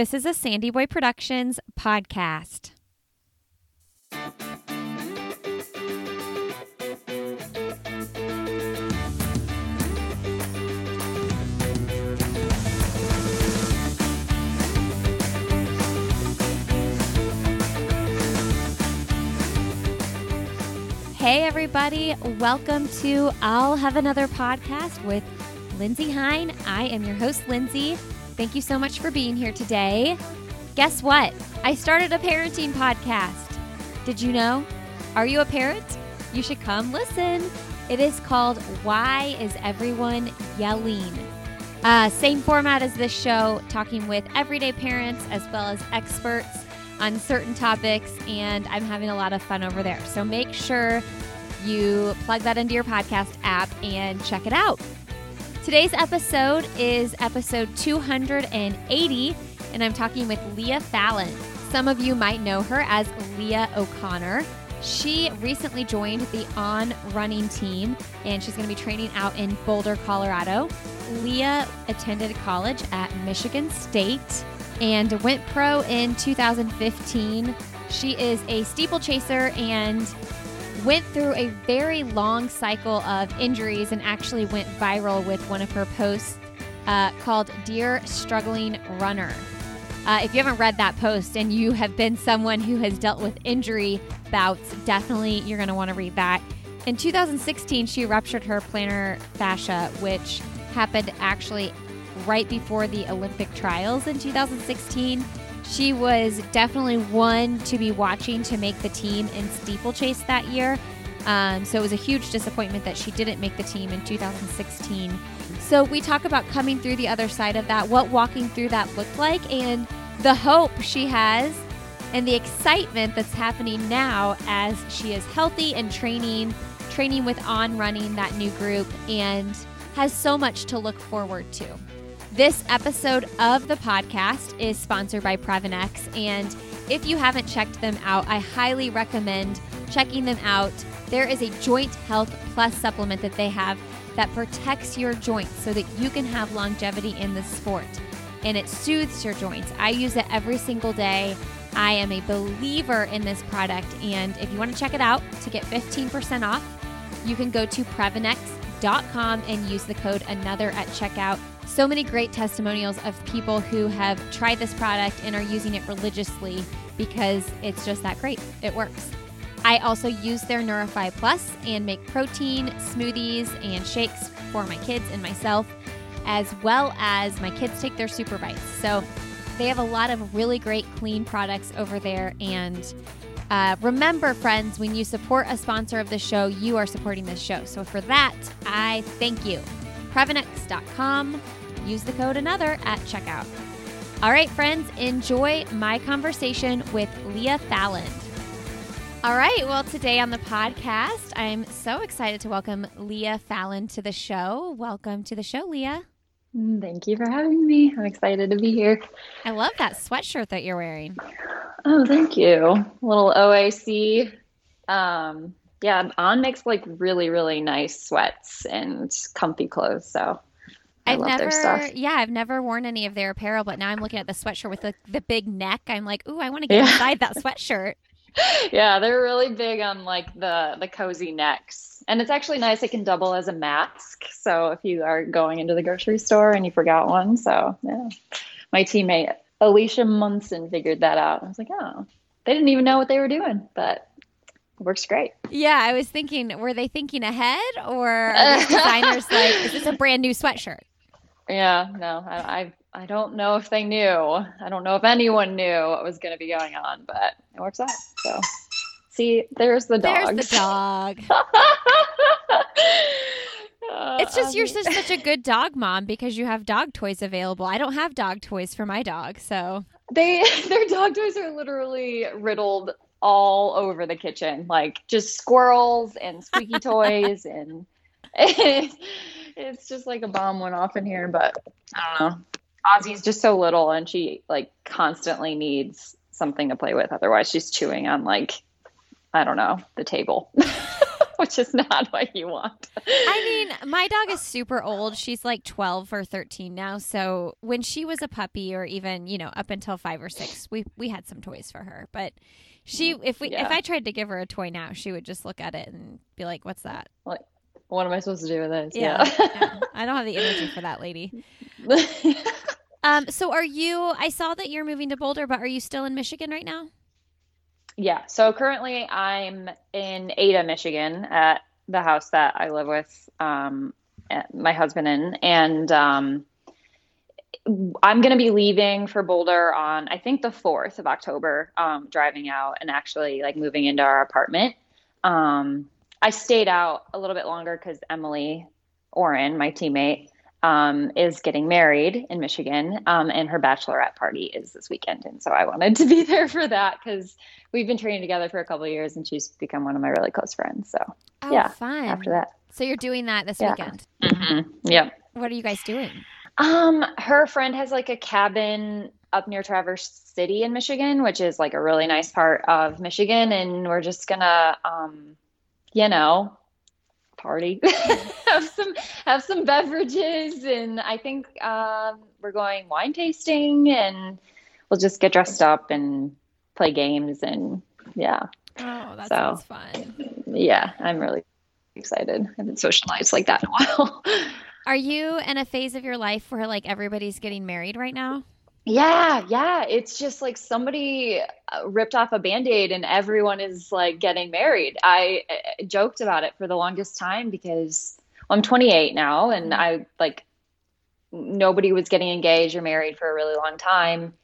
This is a Sandy Boy Productions podcast. Hey, everybody. Welcome to I'll Have Another podcast with Lindsay Hein. I am your host, Lindsay. Thank you so much for being here today. Guess what? I started a parenting podcast. Did you know? Are you a parent? You should come listen. It is called Why is Everyone Yelling? Uh, same format as this show, talking with everyday parents as well as experts on certain topics, and I'm having a lot of fun over there. So make sure you plug that into your podcast app and check it out. Today's episode is episode 280, and I'm talking with Leah Falland. Some of you might know her as Leah O'Connor. She recently joined the On Running team, and she's going to be training out in Boulder, Colorado. Leah attended college at Michigan State and went pro in 2015. She is a steeplechaser and went through a very long cycle of injuries and actually went viral with one of her posts uh, called Dear Struggling Runner. Uh, if you haven't read that post and you have been someone who has dealt with injury bouts, definitely you're going to want to read that. In 2016, she ruptured her plantar fascia, which happened actually right before the Olympic trials in 2016. She was definitely one to be watching to make the team in steeplechase that year. Um, so it was a huge disappointment that she didn't make the team in 2016. So we talk about coming through the other side of that, what walking through that looked like, and the hope she has and the excitement that's happening now as she is healthy and training, training with On Running, that new group, and has so much to look forward to. This episode of the podcast is sponsored by Previnex, and if you haven't checked them out, I highly recommend checking them out. There is a joint health plus supplement that they have that protects your joints so that you can have longevity in the sport and it soothes your joints. I use it every single day. I am a believer in this product, and if you want to check it out to get 15% off, you can go to Previnex.com and use the code another at checkout so many great testimonials of people who have tried this product and are using it religiously because it's just that great. It works. I also use their Neurify Plus and make protein smoothies and shakes for my kids and myself, as well as my kids take their super bites. So they have a lot of really great clean products over there. And uh, remember, friends, when you support a sponsor of the show, you are supporting this show. So for that, I thank you. Previnex.com Use the code another at checkout. All right, friends, enjoy my conversation with Leah Falland. All right, well, today on the podcast, I'm so excited to welcome Leah Falland to the show. Welcome to the show, Leah. Thank you for having me. I'm excited to be here. I love that sweatshirt that you're wearing. Oh, thank you. A little OAC. Um, yeah, On makes like really, really nice sweats and comfy clothes. So I have never, yeah, I've never worn any of their apparel, but now I'm looking at the sweatshirt with the, the big neck. I'm like, ooh, I want to get yeah. inside that sweatshirt. yeah, they're really big on like the the cozy necks, and it's actually nice. It can double as a mask. So if you are going into the grocery store and you forgot one, so yeah, my teammate Alicia Monson figured that out. I was like, oh, they didn't even know what they were doing, but works great. Yeah, I was thinking, were they thinking ahead, or are designers like, is this a brand new sweatshirt? Yeah, no, I, I, I don't know if they knew. I don't know if anyone knew what was going to be going on, but it works out. So, see, there's the dog. There's the dog. Uh, it's just you're um, just such a good dog mom because you have dog toys available. I don't have dog toys for my dog, so they their dog toys are literally riddled all over the kitchen, like just squirrels and squeaky toys and it's just like a bomb went off in here, but I don't know. Ozzy's just so little and she like constantly needs something to play with. Otherwise, she's chewing on like, I don't know, the table. which is not what you want. I mean, my dog is super old. She's like 12 or 13 now. So when she was a puppy or even, you know, up until 5 or 6, we we had some toys for her. But she if we Yeah. if I tried to give her a toy now, she would just look at it and be like, "What's that?" Like, what am I supposed to do with this? Yeah. yeah. I don't have the energy for that lady. Um so are you I saw that you're moving to Boulder, but are you still in Michigan right now? Yeah. So currently I'm in Ada, Michigan at the house that I live with um, my husband in. And um, I'm going to be leaving for Boulder on, I think, the 4th of October, um, driving out and actually like moving into our apartment. Um, I stayed out a little bit longer because Emily Oren, my teammate, um, is getting married in Michigan, um, and her bachelorette party is this weekend. And so I wanted to be there for that because we've been training together for a couple of years, and she's become one of my really close friends. So Oh, Yeah, fun. after that, So you're doing that this Yeah. weekend. yep. What are you guys doing? Um, her friend has like a cabin up near Traverse City in Michigan, which is like a really nice part of Michigan, and we're just gonna, um, you know, party, have some have some beverages, and I think um, we're going wine tasting, and we'll just get dressed up and play games, and yeah, Oh, that So- sounds fun. yeah, I'm really excited. I haven't socialized like that in a while. Are you in a phase of your life where like everybody's getting married right now? Yeah, yeah. It's just like somebody uh, ripped off a band-aid and everyone is like getting married. I uh, joked about it for the longest time because well, I'm 28 now and I like nobody was getting engaged or married for a really long time.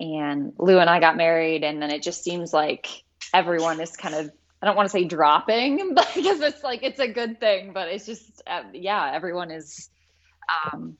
And Lou and I got married and then it just seems like everyone is kind of I don't want to say dropping but because it's like it's a good thing, but it's just uh, yeah, everyone is um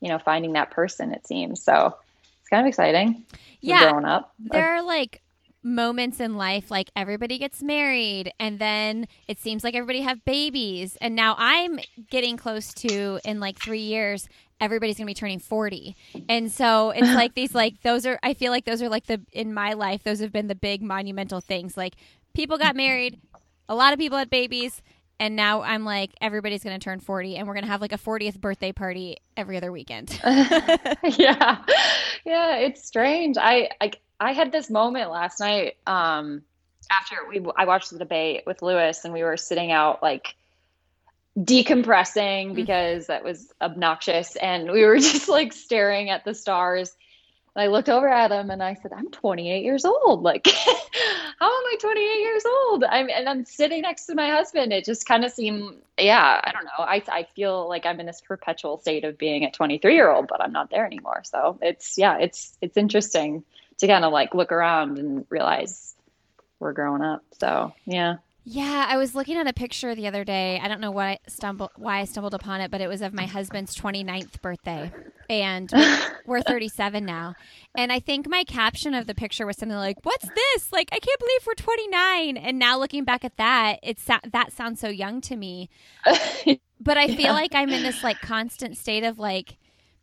you know, finding that person, it seems. So it's kind of exciting. Yeah. Growing up. There are like moments in life like everybody gets married and then it seems like everybody have babies and now I'm getting close to in like 3 years everybody's going to be turning 40. And so it's like these like those are I feel like those are like the in my life those have been the big monumental things like people got married, a lot of people had babies and now I'm like everybody's going to turn 40 and we're going to have like a 40th birthday party every other weekend. yeah. Yeah, it's strange. I like I had this moment last night um after we I watched the debate with Lewis and we were sitting out like decompressing because that was obnoxious and we were just like staring at the stars. And I looked over at him and I said, "I'm 28 years old. Like how am I 28 years old? I'm and I'm sitting next to my husband. It just kind of seemed yeah, I don't know. I I feel like I'm in this perpetual state of being a 23 year old, but I'm not there anymore. So it's yeah, it's it's interesting to kind of like look around and realize we're growing up. So yeah. Yeah, I was looking at a picture the other day. I don't know why I stumbled why I stumbled upon it, but it was of my husband's 29th birthday. And we're 37 now. And I think my caption of the picture was something like, "What's this? Like I can't believe we're 29." And now looking back at that, it's that sounds so young to me. But I feel Yeah. like I'm in this like constant state of like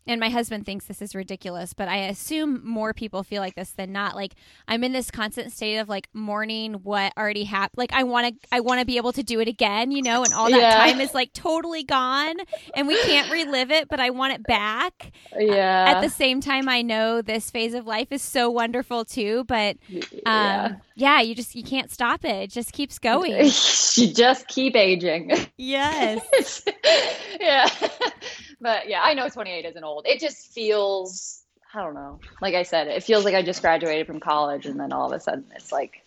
and my husband thinks this is ridiculous, but I assume more people feel like this than not. Like I'm in this constant state of like mourning what already happened. Like I want to, I want to be able to do it again, you know, and all that Yeah. time is like totally gone, and we can't relive it, but I want it back. yeah. At the same time, I know this phase of life is so wonderful too, but yeah. um, yeah, you just you can't stop it. It just keeps going. you just keep aging. yes. yeah. But yeah, I know 28 isn't old. It just feels, I don't know. Like I said, it feels like I just graduated from college and then all of a sudden it's like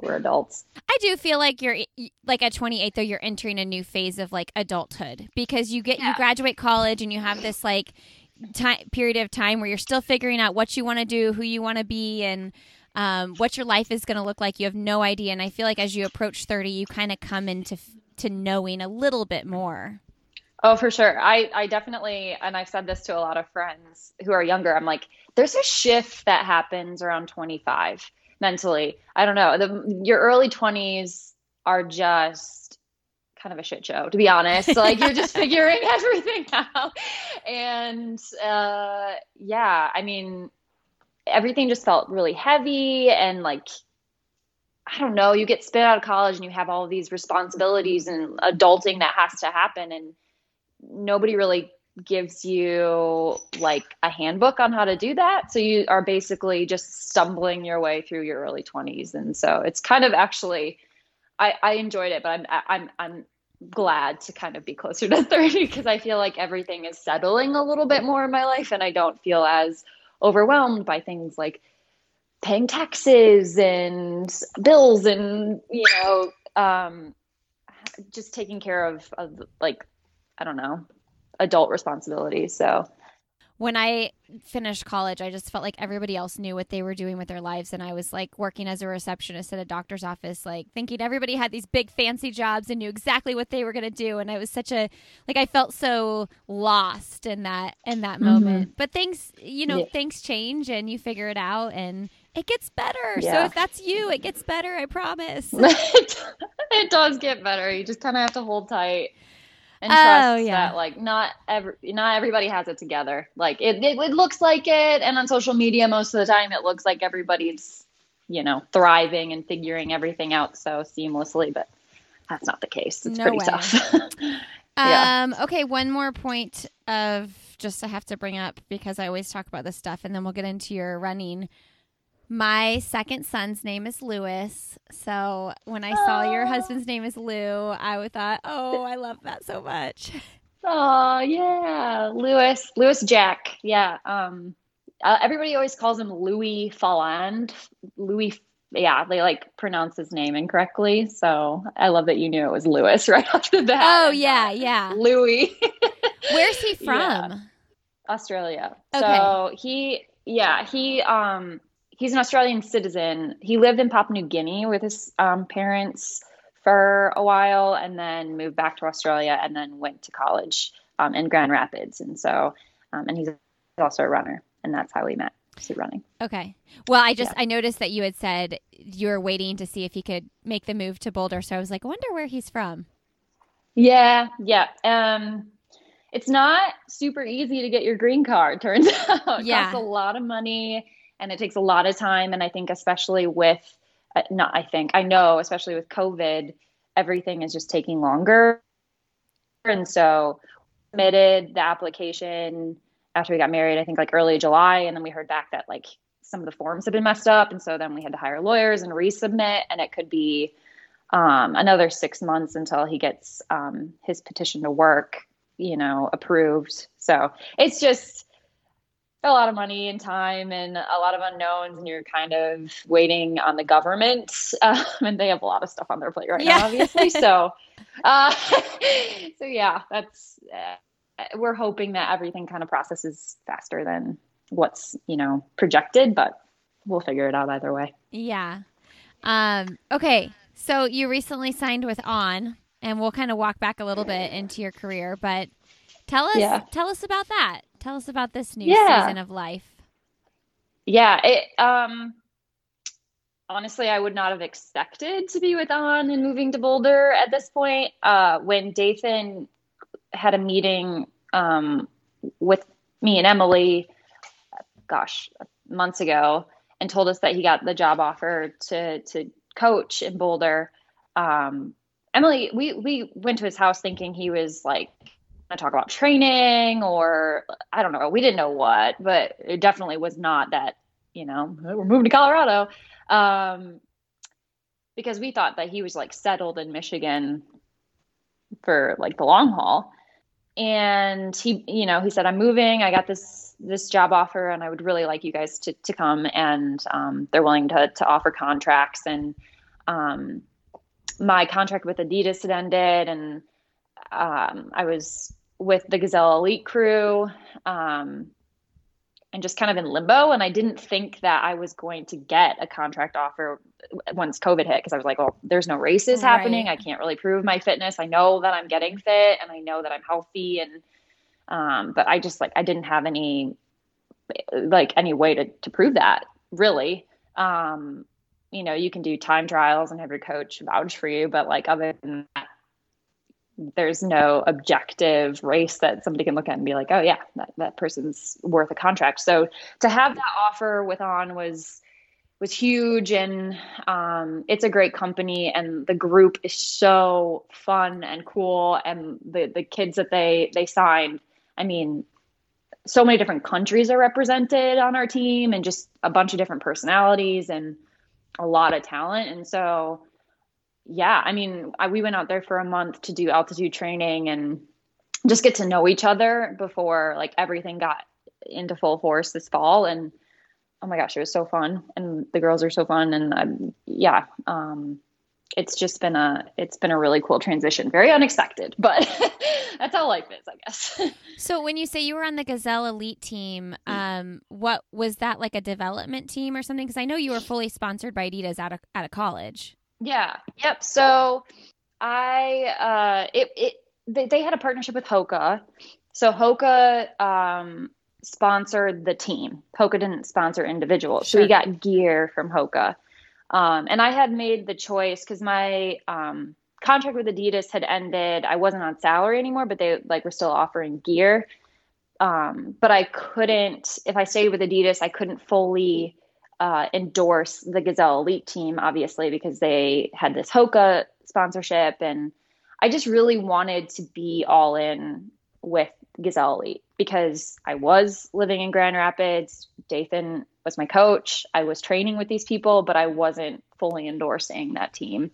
we're adults. I do feel like you're like at 28 though you're entering a new phase of like adulthood because you get you graduate college and you have this like time period of time where you're still figuring out what you want to do, who you want to be and um, what your life is going to look like. You have no idea and I feel like as you approach 30 you kind of come into f- to knowing a little bit more. Oh, for sure. I, I definitely, and I've said this to a lot of friends who are younger. I'm like, there's a shift that happens around 25 mentally. I don't know. The, your early 20s are just kind of a shit show, to be honest. Like you're just figuring everything out. And uh, yeah, I mean, everything just felt really heavy and like, I don't know, you get spit out of college and you have all these responsibilities and adulting that has to happen and nobody really gives you like a handbook on how to do that. So you are basically just stumbling your way through your early 20s. And so it's kind of actually I, I enjoyed it, but I'm I'm I'm glad to kind of be closer to 30 because I feel like everything is settling a little bit more in my life and I don't feel as overwhelmed by things like paying taxes and bills and you know um, just taking care of, of like i don't know adult responsibility. so when I finished college, I just felt like everybody else knew what they were doing with their lives. And I was like working as a receptionist at a doctor's office, like thinking everybody had these big fancy jobs and knew exactly what they were going to do. And I was such a, like, I felt so lost in that, in that mm-hmm. moment. But things, you know, yeah. things change and you figure it out and it gets better. Yeah. So if that's you, it gets better. I promise. it does get better. You just kind of have to hold tight and trust oh, yeah. that like not every not everybody has it together. Like it, it, it looks like it, and on social media most of the time it looks like everybody's you know thriving and figuring everything out so seamlessly, but that's not the case. It's no pretty way. tough. yeah. Um. Okay. One more point of just I have to bring up because I always talk about this stuff, and then we'll get into your running. My second son's name is Lewis. So when I saw your husband's name is Lou, I thought, oh, I love that so much. Oh yeah, Lewis, Lewis Jack. Yeah. Um, uh, everybody always calls him Louis Falland. Louis, yeah, they like pronounce his name incorrectly. So I love that you knew it was Lewis right off the bat. Oh yeah, yeah. Louis. Where's he from? Yeah. Australia. Okay. So he, yeah, he um he's an Australian citizen. He lived in Papua New Guinea with his um, parents for a while and then moved back to Australia and then went to college um, in Grand Rapids. And so, um, and he's also a runner, and that's how we met. So running. Okay. Well, I just yeah. I noticed that you had said you were waiting to see if he could make the move to Boulder. So I was like, I wonder where he's from. Yeah, yeah. Um, it's not super easy to get your green card. Turns out, it yeah. costs a lot of money and it takes a lot of time. And i think especially with uh, not i think i know especially with covid everything is just taking longer. And so submitted the application after we got married i think like early july. And then we heard back that like some of the forms had been messed up. And so then we had to hire lawyers and resubmit. And it could be um, another six months until he gets um, his petition to work you know approved. So it's just a lot of money and time and a lot of unknowns and you're kind of waiting on the government um, and they have a lot of stuff on their plate right yeah. now obviously. So uh, so yeah that's uh, we're hoping that everything kind of processes faster than what's you know projected but we'll figure it out either way. Yeah. Um, okay so you recently signed with on and we'll kind of walk back a little bit into your career but tell us yeah. tell us about that Tell us about this new yeah. season of life. Yeah, it um honestly I would not have expected to be with On and moving to Boulder at this point. Uh when Dathan had a meeting um with me and Emily gosh, months ago and told us that he got the job offer to to coach in Boulder. Um Emily, we we went to his house thinking he was like to talk about training or I don't know. We didn't know what, but it definitely was not that, you know, we're moving to Colorado. Um, because we thought that he was like settled in Michigan for like the long haul. And he, you know, he said, I'm moving. I got this, this job offer and I would really like you guys to, to come. And, um, they're willing to, to offer contracts. And, um, my contract with Adidas had ended and, um, I was with the Gazelle Elite crew um, and just kind of in limbo. And I didn't think that I was going to get a contract offer once COVID hit because I was like, well, there's no races right. happening. I can't really prove my fitness. I know that I'm getting fit and I know that I'm healthy. And, um, but I just like, I didn't have any, like, any way to, to prove that really. Um, you know, you can do time trials and have your coach vouch for you, but like, other than that, there's no objective race that somebody can look at and be like, oh yeah, that, that person's worth a contract. So to have that offer with on was was huge. And um, it's a great company and the group is so fun and cool. And the the kids that they they signed i mean so many different countries are represented on our team and just a bunch of different personalities and a lot of talent. And so yeah i mean I, we went out there for a month to do altitude training and just get to know each other before like everything got into full force this fall and oh my gosh, it was so fun, and the girls are so fun, and um, yeah, um, it's just been a it's been a really cool transition, very unexpected, but that's how life is, I guess. so when you say you were on the Gazelle Elite team, um, what was that like a development team or something? Because I know you were fully sponsored by Adidas out of out of college. Yeah. Yep. So I uh, it it they, they had a partnership with Hoka. So Hoka um, sponsored the team. Hoka didn't sponsor individuals. Sure. So we got gear from Hoka. Um, and I had made the choice because my um, contract with Adidas had ended. I wasn't on salary anymore, but they like were still offering gear. Um, but I couldn't, if I stayed with Adidas, I couldn't fully uh, endorse the Gazelle Elite team, obviously, because they had this Hoka sponsorship. And I just really wanted to be all in with Gazelle Elite because I was living in Grand Rapids. Dathan was my coach. I was training with these people, but I wasn't fully endorsing that team.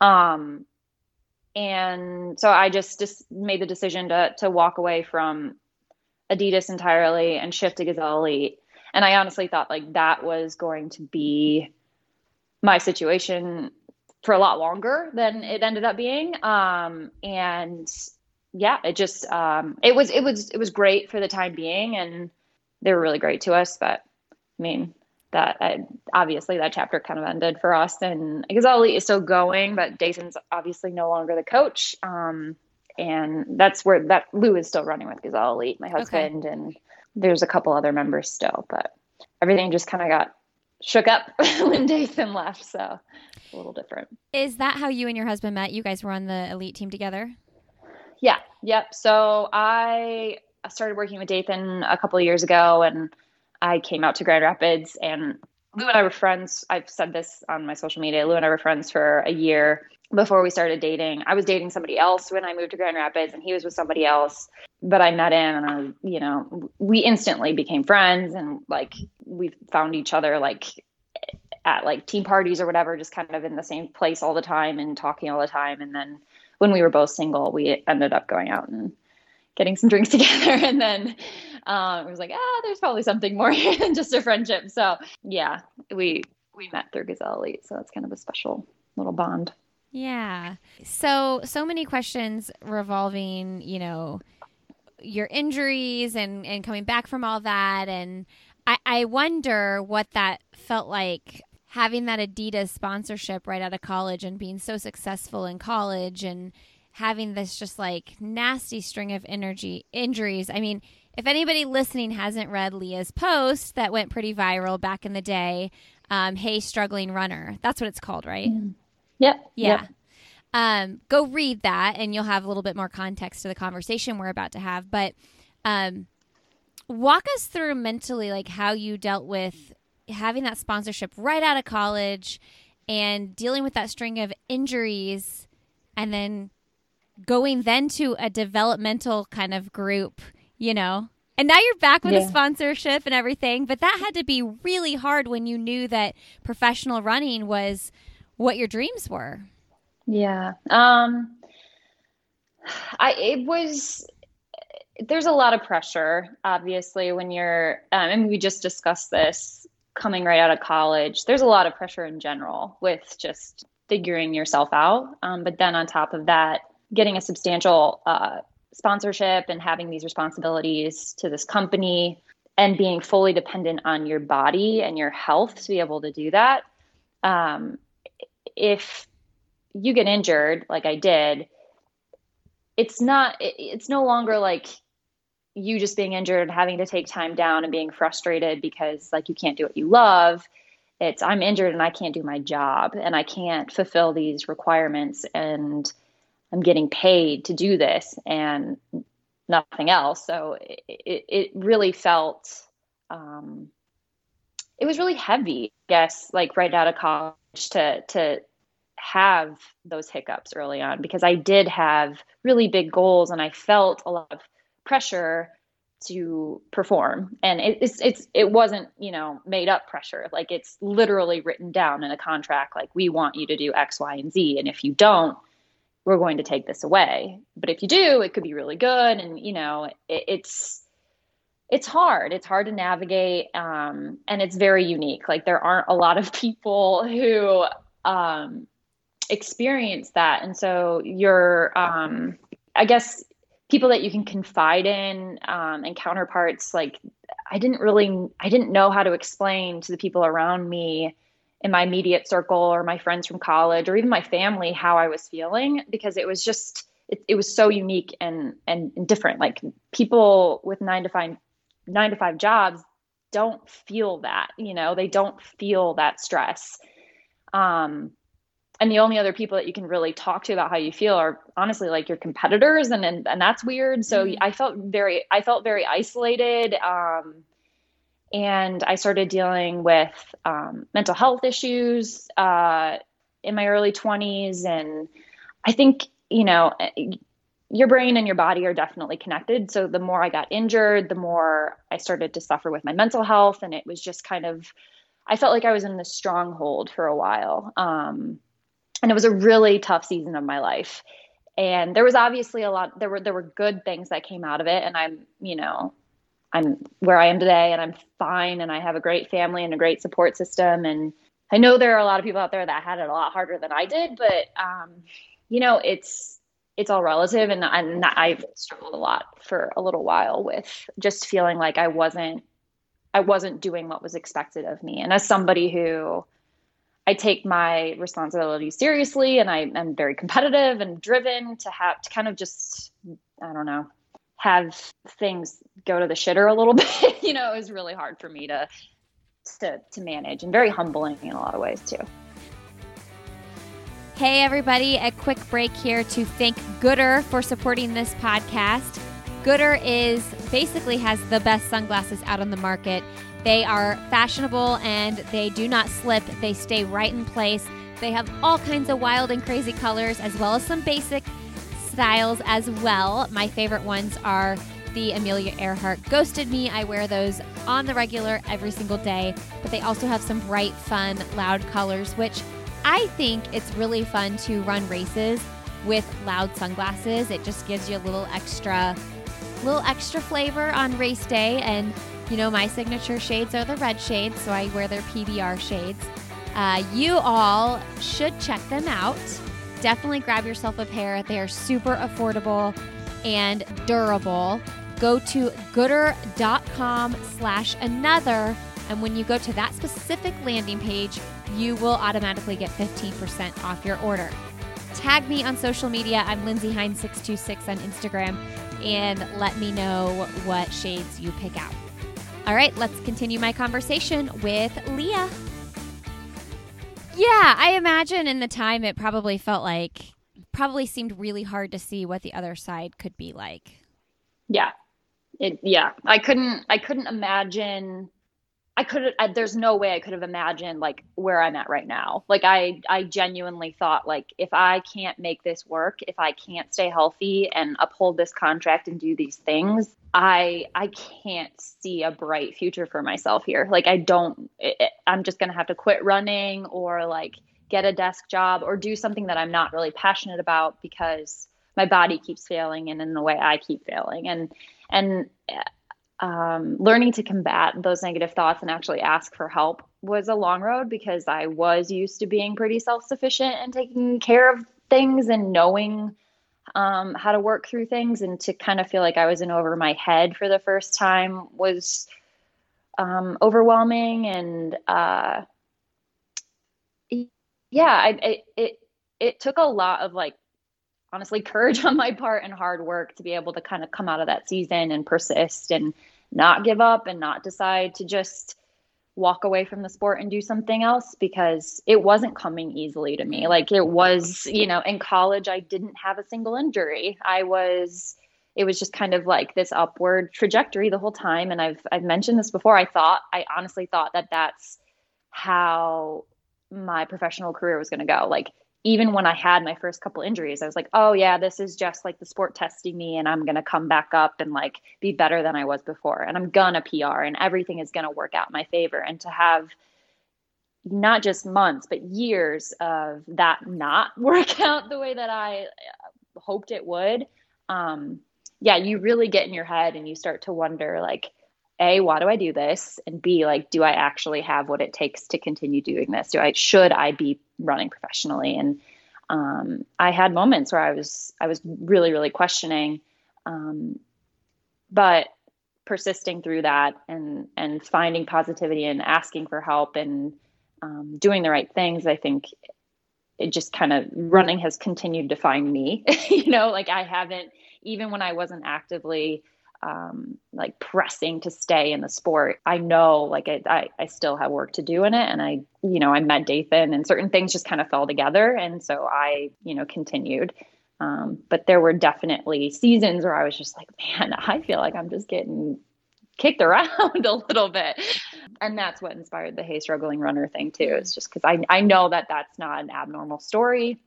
Um, and so I just just made the decision to to walk away from Adidas entirely and shift to Gazelle Elite. And I honestly thought like that was going to be my situation for a lot longer than it ended up being. Um, and yeah, it just um, it was it was it was great for the time being, and they were really great to us. But I mean, that uh, obviously that chapter kind of ended for us, and Elite is still going, but Dathan's obviously no longer the coach. Um, and that's where that Lou is still running with Gazelle Elite, my husband, okay. and there's a couple other members still, but everything just kind of got shook up when Dathan left, so a little different. Is that how you and your husband met? You guys were on the elite team together? Yeah. Yep. So I started working with Dathan a couple of years ago and I came out to Grand Rapids and Lou and I were friends. I've said this on my social media. Lou and I were friends for a year before we started dating. I was dating somebody else when I moved to Grand Rapids and he was with somebody else. But I met him and I, you know, we instantly became friends and like we found each other like at like team parties or whatever, just kind of in the same place all the time and talking all the time. And then when we were both single, we ended up going out and getting some drinks together. And then um, it was like, ah, there's probably something more here than just a friendship. So yeah, we we met through Gazelle Elite, so that's kind of a special little bond. Yeah. So so many questions revolving, you know, your injuries and and coming back from all that, and I I wonder what that felt like having that Adidas sponsorship right out of college and being so successful in college and having this just like nasty string of energy injuries. I mean, if anybody listening hasn't read Leah's post that went pretty viral back in the day, um, "Hey, struggling runner," that's what it's called, right? Mm. Yep. Yeah. Yep. Um, go read that, and you'll have a little bit more context to the conversation we're about to have. But um, walk us through mentally, like how you dealt with having that sponsorship right out of college and dealing with that string of injuries and then going then to a developmental kind of group, you know. And now you're back with yeah. a sponsorship and everything, but that had to be really hard when you knew that professional running was what your dreams were. Yeah. Um I it was there's a lot of pressure obviously when you're um, and we just discussed this coming right out of college, there's a lot of pressure in general with just figuring yourself out. Um, but then on top of that, getting a substantial uh, sponsorship and having these responsibilities to this company and being fully dependent on your body and your health to be able to do that. Um, if you get injured, like I did, it's not, it, it's no longer like you just being injured and having to take time down and being frustrated because like you can't do what you love. It's i'm injured and i can't do my job and i can't fulfill these requirements and i'm getting paid to do this and nothing else. So it, it really felt um, it was really heavy, I guess, like right out of college to to have those hiccups early on because I did have really big goals and I felt a lot of pressure to perform. And it, it's it's it wasn't you know made up pressure. Like it's literally written down in a contract like we want you to do x y and z. And if you don't we're going to take this away. But if you do it could be really good. And you know it, it's it's hard. It's hard to navigate um, and it's very unique. Like there aren't a lot of people who um, experience that. And so you're um, i guess people that you can confide in um, and counterparts like i didn't really i didn't know how to explain to the people around me in my immediate circle or my friends from college or even my family how i was feeling because it was just it, it was so unique and, and different. Like people with nine to five nine to five jobs don't feel that you know they don't feel that stress. Um and the only other people that you can really talk to about how you feel are honestly like your competitors and and, and that's weird. So mm-hmm. i felt very i felt very isolated um, and i started dealing with um, mental health issues uh, in my early 20s and i think you know your brain and your body are definitely connected. So the more i got injured the more i started to suffer with my mental health. And it was just kind of i felt like i was in this stronghold for a while. Um, and it was a really tough season of my life. And there was obviously a lot there were there were good things that came out of it. And i'm you know i'm where i am today and i'm fine. And i have a great family and a great support system. And i know there are a lot of people out there that had it a lot harder than i did but um, you know it's it's all relative and, and i've struggled a lot for a little while with just feeling like i wasn't i wasn't doing what was expected of me and as somebody who I take my responsibilities seriously and I am very competitive and driven to have to kind of just I don't know have things go to the shitter a little bit. you know, it was really hard for me to to to manage and very humbling in a lot of ways too. Hey everybody, a quick break here to thank Goodr for supporting this podcast. Goodr is basically has the best sunglasses out on the market. They are fashionable and they do not slip, they stay right in place. They have all kinds of wild and crazy colors, as well as some basic styles as well. My favorite ones are the Amelia Earhart Ghosted Me. I wear those on the regular every single day, but they also have some bright, fun, loud colors, which I think it's really fun to run races with loud sunglasses. It just gives you a little extra little extra flavor on race day and you know, my signature shades are the red shades, so I wear their PBR shades. Uh, you all should check them out. Definitely grab yourself a pair. They are super affordable and durable. Go to goodr.com slash another. And when you go to that specific landing page, you will automatically get 15% off your order. Tag me on social media. I'm Lindsay Hein626 on Instagram and let me know what shades you pick out. All right, let's continue my conversation with Leah. Yeah, I imagine in the time it probably felt like, probably seemed really hard to see what the other side could be like. Yeah. It, yeah. I couldn't, I couldn't imagine I could there's no way I could have imagined like where I'm at right now. Like I I genuinely thought like if I can't make this work, if I can't stay healthy and uphold this contract and do these things, I I can't see a bright future for myself here. Like I don't it, I'm just going to have to quit running or like get a desk job or do something that I'm not really passionate about because my body keeps failing and in the way I keep failing and and um, learning to combat those negative thoughts and actually ask for help was a long road because I was used to being pretty self sufficient and taking care of things and knowing um, how to work through things. And to kind of feel like I was in over my head for the first time was um, overwhelming. And uh, yeah, I, it, it, it took a lot of like honestly courage on my part and hard work to be able to kind of come out of that season and persist and not give up and not decide to just walk away from the sport and do something else because it wasn't coming easily to me. Like it was, you know, in college, I didn't have a single injury. I was, it was just kind of like this upward trajectory the whole time. And I've I've mentioned this before. I thought I honestly thought that that's how my professional career was going to go. Like even when I had my first couple injuries, I was like, oh yeah, this is just like the sport testing me, and I'm going to come back up and like be better than I was before, and I'm gonna PR, and everything is going to work out in my favor. And to have not just months, but years of that not work out the way that I uh, hoped it would. Um, yeah, you really get in your head and you start to wonder, like, a why do i do this? And b like do i actually have what it takes to continue doing this? Do i should i be running professionally? And um, i had moments where i was i was really really questioning um, but persisting through that and and finding positivity and asking for help and um, doing the right things i think it just kind of running has continued to find me. You know like i haven't even when i wasn't actively um, like pressing to stay in the sport. I know like I, I, I, still have work to do in it. And I, you know, I met Dathan and certain things just kind of fell together. And so I, you know, continued. Um, but there were definitely seasons where I was just like, man, I feel like I'm just getting kicked around a little bit. And that's what inspired the Hey Struggling Runner thing too. It's just because I, I know that that's not an abnormal story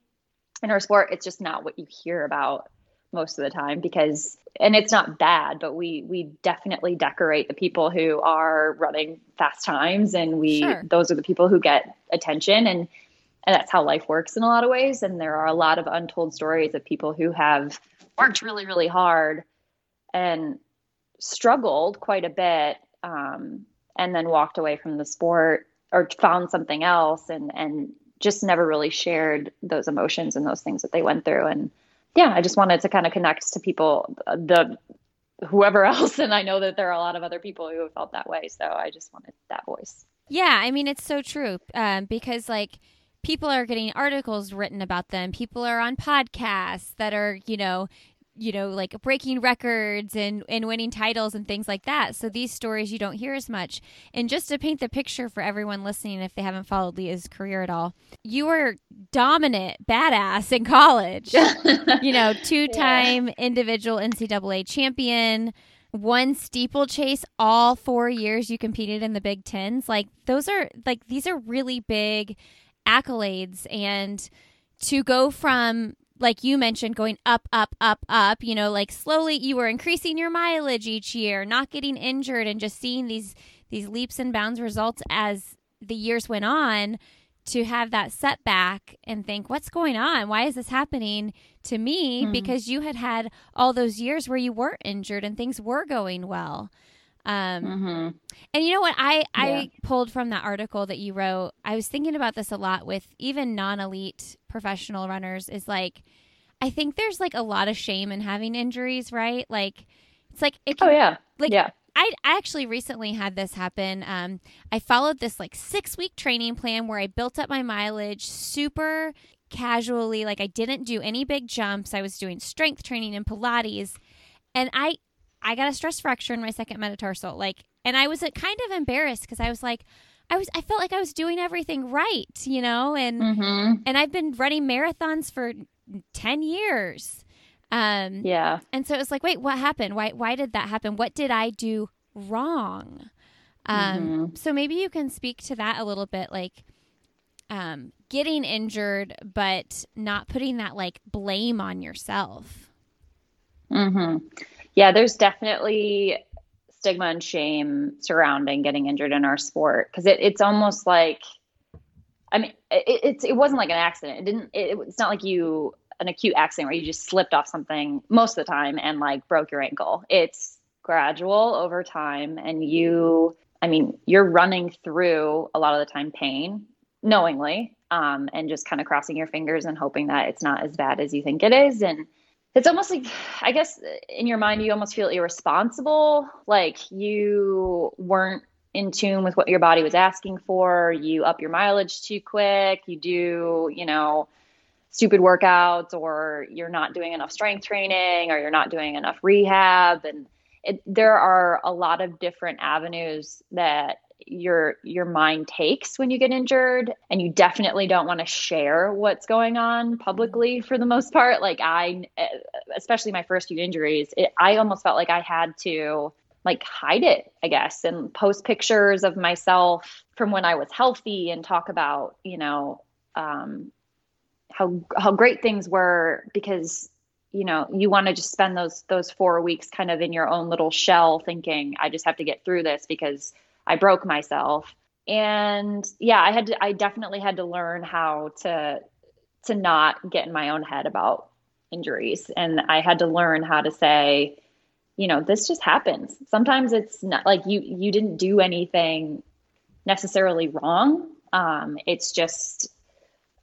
in our sport. It's just not what you hear about most of the time because and it's not bad but we we definitely decorate the people who are running fast times and we sure. those are the people who get attention and and that's how life works in a lot of ways and there are a lot of untold stories of people who have worked really really hard and struggled quite a bit um, and then walked away from the sport or found something else and and just never really shared those emotions and those things that they went through and yeah, I just wanted to kind of connect to people, the whoever else, and I know that there are a lot of other people who have felt that way. So I just wanted that voice. Yeah, I mean it's so true um, because like people are getting articles written about them. People are on podcasts that are you know you know like breaking records and and winning titles and things like that. So these stories you don't hear as much. And just to paint the picture for everyone listening if they haven't followed leah's career at all you were dominant badass in college. You know two-time yeah. individual ncaa champion one steeplechase all four years you competed in the big tens. Like those are like these are really big accolades. And to go from like you mentioned, going up, up, up, up, you know, like slowly you were increasing your mileage each year, not getting injured and just seeing these these leaps and bounds results as the years went on to have that setback and think what's going on why is this happening to me mm-hmm. because you had had all those years where you were injured and things were going well um, mm-hmm. And you know what I I pulled from that article that you wrote. I was thinking about this a lot with even non-elite professional runners. Is like I think there's like a lot of shame in having injuries, right? Like it's like it oh, can, oh yeah like yeah. I, I actually recently had this happen. Um, I followed this like six week training plan where I built up my mileage super casually. Like I didn't do any big jumps. I was doing strength training and Pilates. And I I got a stress fracture in my second metatarsal. Like, and I was uh, kind of embarrassed because I was like, I was, I felt like I was doing everything right, you know, and mm-hmm. and I've been running marathons for ten years. Um, yeah. And so it was like, wait, what happened? Why, why did that happen? What did I do wrong? Um, mm-hmm. so maybe you can speak to that a little bit, like, um, getting injured, but not putting that like blame on yourself. Hmm. Yeah, there's definitely stigma and shame surrounding getting injured in our sport because it, it's almost like, I mean, it, it's it wasn't like an accident. It didn't. It, it's not like you an acute accident where you just slipped off something most of the time and like broke your ankle. It's gradual over time, and you. I mean, you're running through a lot of the time pain knowingly um, and just kind of crossing your fingers and hoping that it's not as bad as you think it is. And it's almost like i guess in your mind you almost feel irresponsible like you weren't in tune with what your body was asking for. You up your mileage too quick. You do you know stupid workouts or you're not doing enough strength training or you're not doing enough rehab. And it, there are a lot of different avenues that your your mind takes when you get injured and you definitely don't want to share what's going on publicly for the most part. Like i especially my first few injuries it, i almost felt like i had to like hide it i guess and post pictures of myself from when i was healthy and talk about you know um, how how great things were because you know you want to just spend those those four weeks kind of in your own little shell thinking i just have to get through this because i broke myself. And yeah i had to i definitely had to learn how to to not get in my own head about injuries. And i had to learn how to say you know this just happens. Sometimes it's not like you you didn't do anything necessarily wrong. Um it's just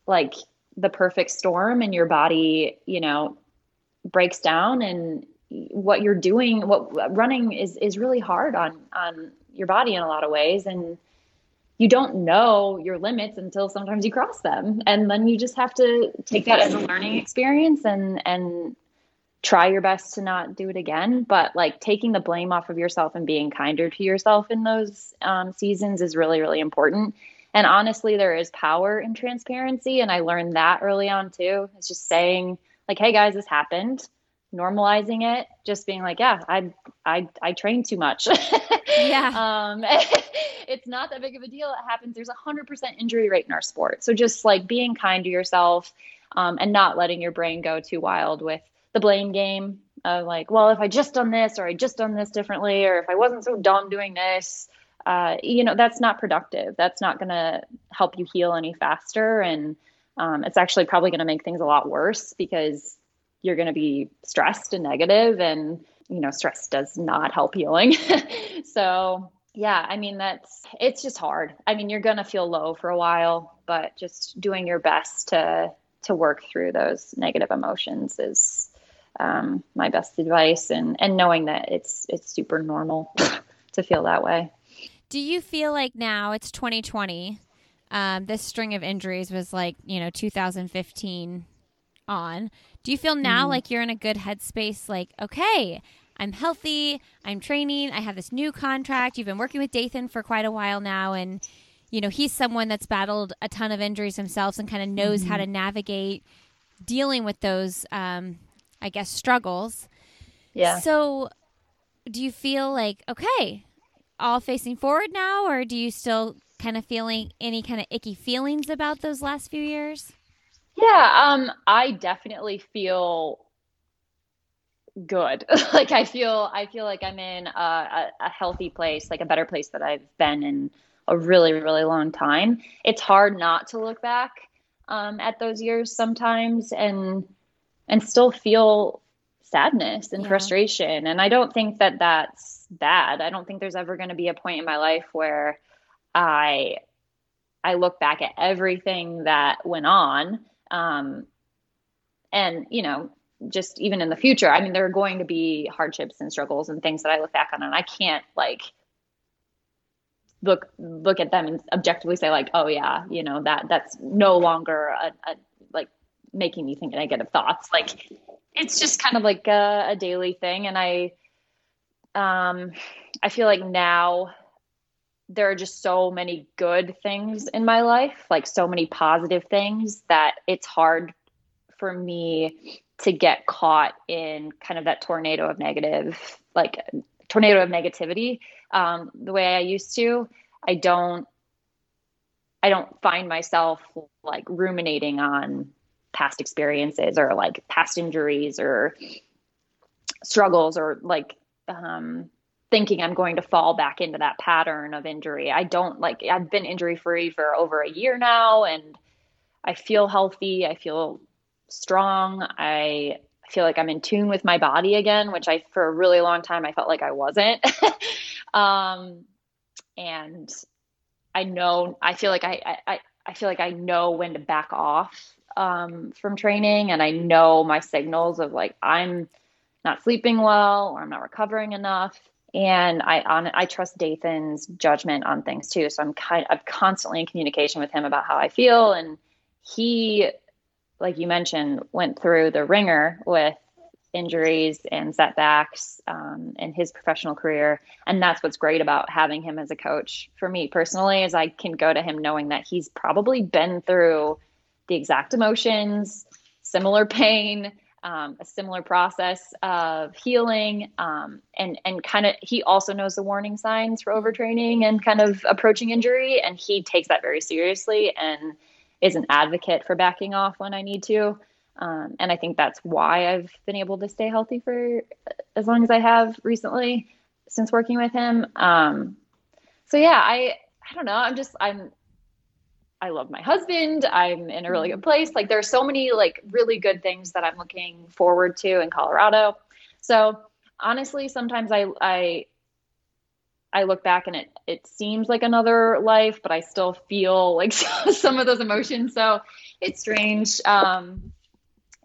like the perfect storm and your body you know breaks down and what you're doing what running is is really hard on on your body in a lot of ways and you don't know your limits until sometimes you cross them and then you just have to take that as a learning experience and and try your best to not do it again but like taking the blame off of yourself and being kinder to yourself in those um, seasons is really really important and honestly there is power in transparency and i learned that early on too it's just saying like, hey guys, this happened. Normalizing it, just being like, yeah, I I I train too much. yeah. Um, it's not that big of a deal. It happens. There's a hundred percent injury rate in our sport. So just like being kind to yourself, um, and not letting your brain go too wild with the blame game of like, well, if I just done this or I just done this differently, or if I wasn't so dumb doing this, uh, you know, that's not productive. That's not going to help you heal any faster. And um, it's actually probably going to make things a lot worse because you're going to be stressed and negative and you know stress does not help healing. So yeah i mean that's it's just hard. I mean you're going to feel low for a while but just doing your best to to work through those negative emotions is um, my best advice and and knowing that it's it's super normal to feel that way. Do you feel like now it's 2020 um, this string of injuries was like you know 2015 on. Do you feel now mm. like you're in a good headspace? Like, okay, I'm healthy, I'm training, I have this new contract. You've been working with Dathan for quite a while now, and you know he's someone that's battled a ton of injuries himself and kind of knows mm-hmm. how to navigate dealing with those, um, I guess, struggles. Yeah. So, do you feel like okay, all facing forward now, or do you still kind of feeling any kind of icky feelings about those last few years? Yeah, um, I definitely feel good. like I feel, I feel like I'm in a, a, healthy place, like a better place that I've been in a really, really long time. It's hard not to look back um, at those years sometimes and and still feel sadness and yeah. frustration. And I don't think that that's bad. I don't think there's ever going to be a point in my life where I I look back at everything that went on, um, and you know, just even in the future, I mean, there are going to be hardships and struggles and things that I look back on, and I can't like look look at them and objectively say like, oh yeah, you know that that's no longer a, a like making me think negative thoughts. Like it's just kind of like a, a daily thing, and I um I feel like now there are just so many good things in my life, like so many positive things that it's hard for me to get caught in kind of that tornado of negative, like tornado of negativity. Um, the way I used to, I don't, I don't find myself like ruminating on past experiences or like past injuries or struggles or like um, thinking I'm going to fall back into that pattern of injury. I don't like, I've been injury free for over a year now and I feel healthy. I feel strong. I feel like I'm in tune with my body again, which I, for a really long time, I felt like I wasn't. um, and I know, I feel like I, I, I feel like I know when to back off um, from training and I know my signals of like, I'm not sleeping well or I'm not recovering enough and I on I trust Dathan's judgment on things too. So I'm kind I'm constantly in communication with him about how I feel, and he, like you mentioned, went through the ringer with injuries and setbacks um, in his professional career and that's what's great about having him as a coach for me personally is i can go to him knowing that he's probably been through the exact emotions similar pain um, a similar process of healing um, and and kind of he also knows the warning signs for overtraining and kind of approaching injury and he takes that very seriously and is an advocate for backing off when i need to um, and I think that's why I've been able to stay healthy for as long as I have recently since working with him. Um, so yeah, I I don't know. I'm just I'm I love my husband. I'm in a really good place. Like there's so many like really good things that I'm looking forward to in Colorado. So honestly, sometimes I I I look back and it it seems like another life, but I still feel like some of those emotions. So it's strange. Um,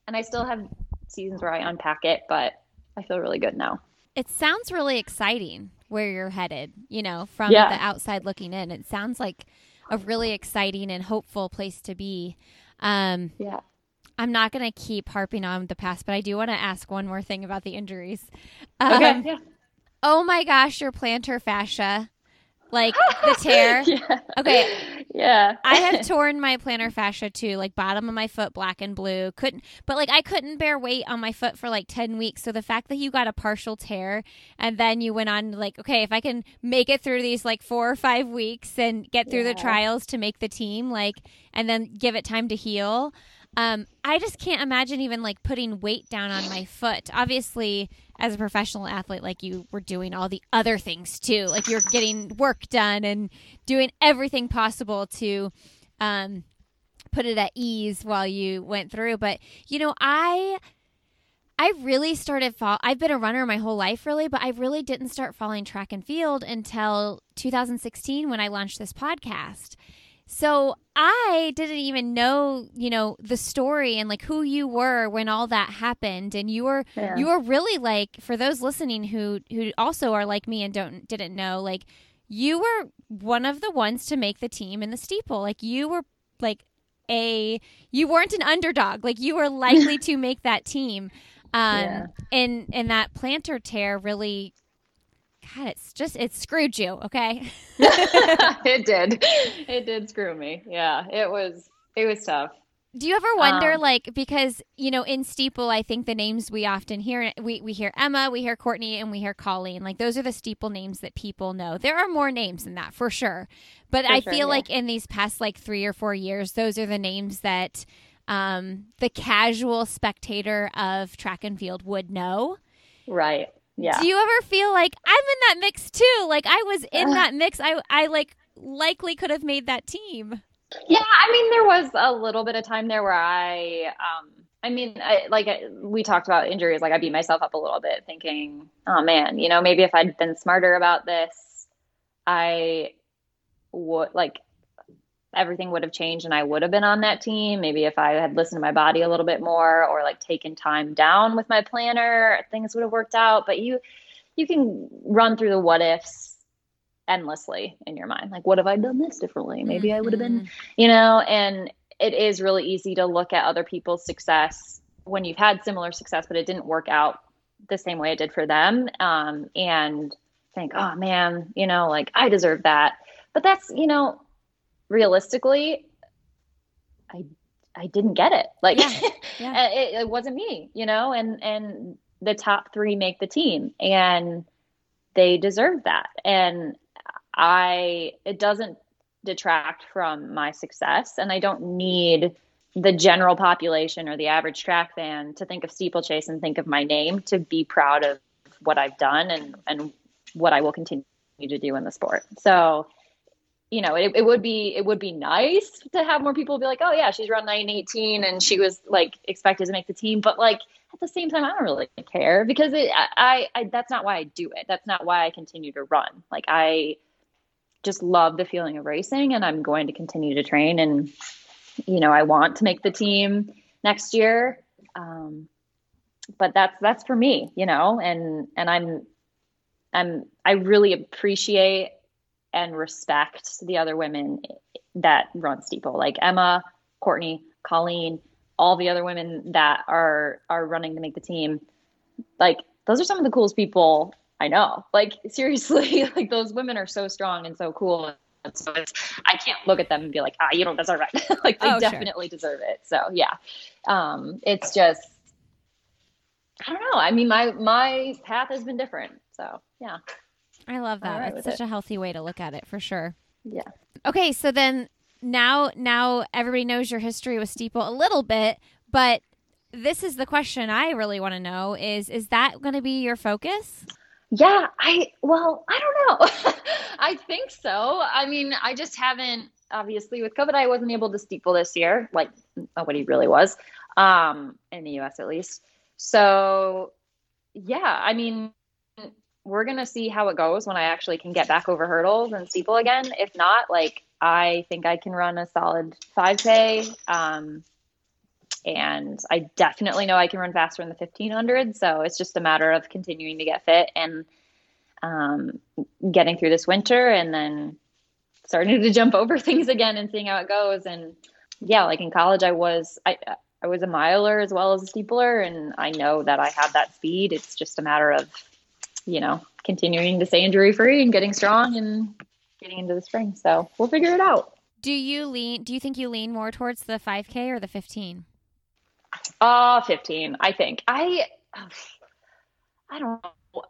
and I still have seasons where I unpack it, but I feel really good now. It sounds really exciting where you're headed, you know, from yeah. the outside looking in. It sounds like a really exciting and hopeful place to be. Um, yeah. I'm not going to keep harping on the past, but I do want to ask one more thing about the injuries. Um, okay. Yeah. Oh my gosh, your plantar fascia like the tear. yeah. Okay. Yeah. I have torn my plantar fascia too, like bottom of my foot, black and blue. Couldn't, but like I couldn't bear weight on my foot for like 10 weeks. So the fact that you got a partial tear and then you went on, like, okay, if I can make it through these like four or five weeks and get through yeah. the trials to make the team, like, and then give it time to heal. Um, I just can't imagine even like putting weight down on my foot. Obviously, as a professional athlete, like you were doing all the other things too. Like you're getting work done and doing everything possible to um, put it at ease while you went through. But you know, I I really started fall. I've been a runner my whole life, really, but I really didn't start following track and field until 2016 when I launched this podcast. So I didn't even know, you know, the story and like who you were when all that happened. And you were yeah. you were really like for those listening who who also are like me and don't didn't know, like you were one of the ones to make the team in the steeple. Like you were like a you weren't an underdog. Like you were likely to make that team. Um yeah. and and that plantar tear really God, it's just it screwed you, okay? it did. It did screw me. Yeah, it was it was tough. Do you ever wonder, um, like, because you know, in steeple, I think the names we often hear we we hear Emma, we hear Courtney, and we hear Colleen. Like, those are the steeple names that people know. There are more names than that for sure, but for I sure, feel yeah. like in these past like three or four years, those are the names that um, the casual spectator of track and field would know. Right. Yeah. Do you ever feel like I'm in that mix too? Like I was in that mix. I I like likely could have made that team. Yeah, I mean there was a little bit of time there where I um I mean, I, like we talked about injuries, like I beat myself up a little bit thinking, oh man, you know, maybe if I'd been smarter about this, I would like everything would have changed and I would have been on that team. Maybe if I had listened to my body a little bit more or like taken time down with my plantar, things would have worked out. But you you can run through the what ifs endlessly in your mind. Like, what have I done this differently? Maybe mm-hmm. I would have been, you know, and it is really easy to look at other people's success when you've had similar success, but it didn't work out the same way it did for them. Um, and think, oh man, you know, like I deserve that. But that's, you know, realistically, I I didn't get it. Like yeah. Yeah. Uh, it, it wasn't me, you know, and and the top three make the team and they deserve that. And I it doesn't detract from my success and I don't need the general population or the average track fan to think of steeplechase and think of my name to be proud of what I've done and and what I will continue to do in the sport. So you know, it, it would be it would be nice to have more people be like, oh yeah, she's run nine eighteen and she was like expected to make the team, but like at the same time, I don't really care because it, I, I that's not why I do it. That's not why I continue to run. Like I just love the feeling of racing, and I'm going to continue to train. And you know, I want to make the team next year. Um, but that's that's for me, you know, and and I'm I'm I really appreciate and respect the other women that run steeple, like Emma, Courtney, Colleen, all the other women that are are running to make the team. like those are some of the coolest people I know. Like seriously, like those women are so strong and so cool. And so it's, I can't look at them and be like, ah, you don't deserve it. like they Oh, sure. definitely deserve it. So yeah, um, it's just, I don't know. I mean, my my path has been different. So yeah, I love that. Right That's such a healthy way to look at it for sure. yeah. Okay, so then now now everybody knows your history with steeple a little bit, but this is the question I really want to know is is that going to be your focus? Yeah, I well, I don't know. I think so. I mean, I just haven't obviously with COVID I wasn't able to steeple this year, like nobody really was. Um in the US at least. So, yeah, I mean, we're going to see how it goes when I actually can get back over hurdles and steeple again. If not, like I think I can run a solid 5k um and I definitely know I can run faster in the 1500. So it's just a matter of continuing to get fit and um, getting through this winter and then starting to jump over things again and seeing how it goes. And yeah, like in college, I was, I, I was a miler as well as a steepler, and I know that I have that speed. It's just a matter of, you know, continuing to stay injury free and getting strong and getting into the spring. So we'll figure it out. Do you lean do you think you lean more towards the 5k or the 15? Uh 15, I think. I I don't know.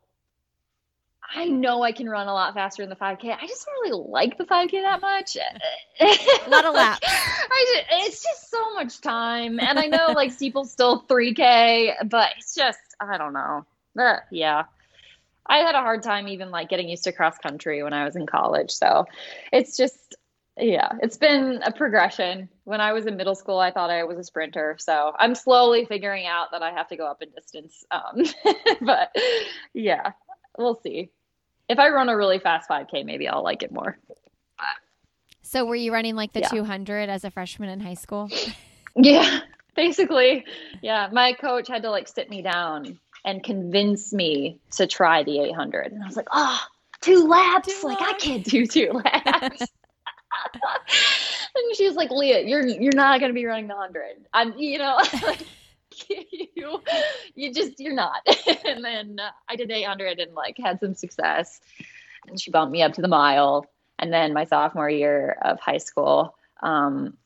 I know I can run a lot faster in the 5K. I just don't really like the 5K that much. A lot of laps. I just, it's just so much time. And I know like steeple's still 3K, but it's just, I don't know. Uh, yeah. I had a hard time even like getting used to cross country when I was in college. So it's just, yeah, it's been a progression. When I was in middle school, I thought I was a sprinter. So I'm slowly figuring out that I have to go up in distance. Um, but yeah, we'll see. If I run a really fast 5K, maybe I'll like it more. So were you running like the Yeah. 200 as a freshman in high school? Yeah, basically. Yeah, my coach had to like sit me down and convince me to try the 800. And I was like, oh, two laps? Two like, I can't do two laps. and she was like, Leah, you're you're not gonna be running the hundred. I'm, you know, like, you you just you're not. and then uh, I did 800 and like had some success, and she bumped me up to the mile. And then my sophomore year of high school, um,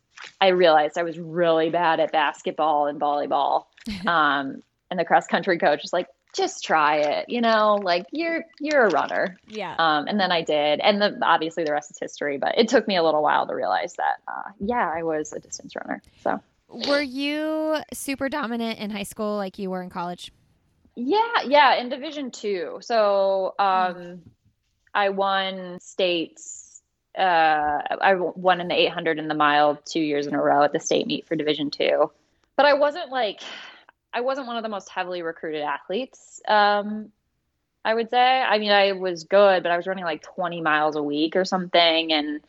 I realized I was really bad at basketball and volleyball. Um, and the cross country coach was like, just try it, you know, like you're you're a runner. Yeah. Um, and then I did, and the, obviously the rest is history. But it took me a little while to realize that, uh, yeah, I was a distance runner. So Were you super dominant in high school like you were in college? yeah, yeah, in Division Two. So um, I won states. Uh, I won in the 800 and the mile two years in a row at the state meet for Division Two. But I wasn't like, I wasn't one of the most heavily recruited athletes. Um, I would say. I mean, I was good, but I was running like 20 miles a week or something, and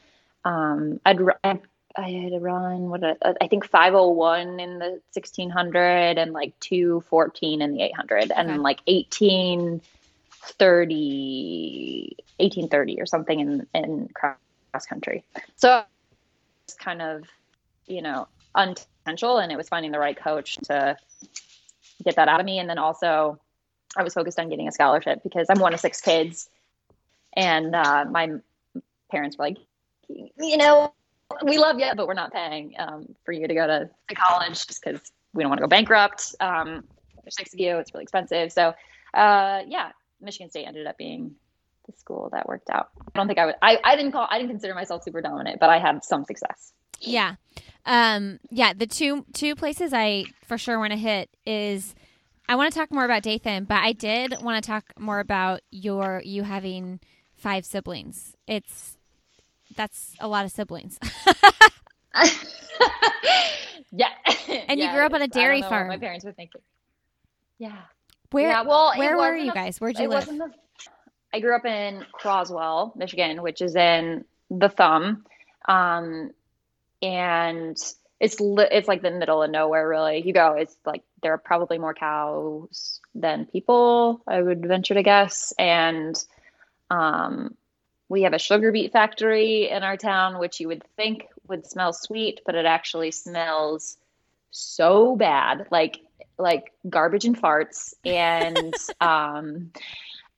um, I'd I, I had to run what did I, I think 501 in the 1600 and like 214 in the 800 Okay. and like 1830 1830 or something in in cross country. So it's kind of you know unintentional, and it was finding the right coach to get that out of me, and then also I was focused on getting a scholarship because I'm one of six kids, and uh, my parents were like, you know, we love you, but we're not paying um, for you to go to, college just because we don't want to go bankrupt. Um, there's six of you; it's really expensive. So, uh, yeah, Michigan State ended up being the school that worked out. I don't think I would. I, I didn't call. I didn't consider myself super dominant, but I had some success. Yeah. Um, yeah, the two two places I for sure want to hit is I want to talk more about Dathan, but I did want to talk more about your you having five siblings. It's that's a lot of siblings. yeah. And you grew up on a dairy don't know what farm. My parents were thinking. Yeah. Where yeah, well, where were you a- guys? Where'd you live? I grew up in Croswell, Michigan, which is in the thumb. Um, and it's li- it's like the middle of nowhere, really. You go, it's like there are probably more cows than people, I would venture to guess. And um, we have a sugar beet factory in our town, which you would think would smell sweet, but it actually smells so bad. Like like garbage and farts and um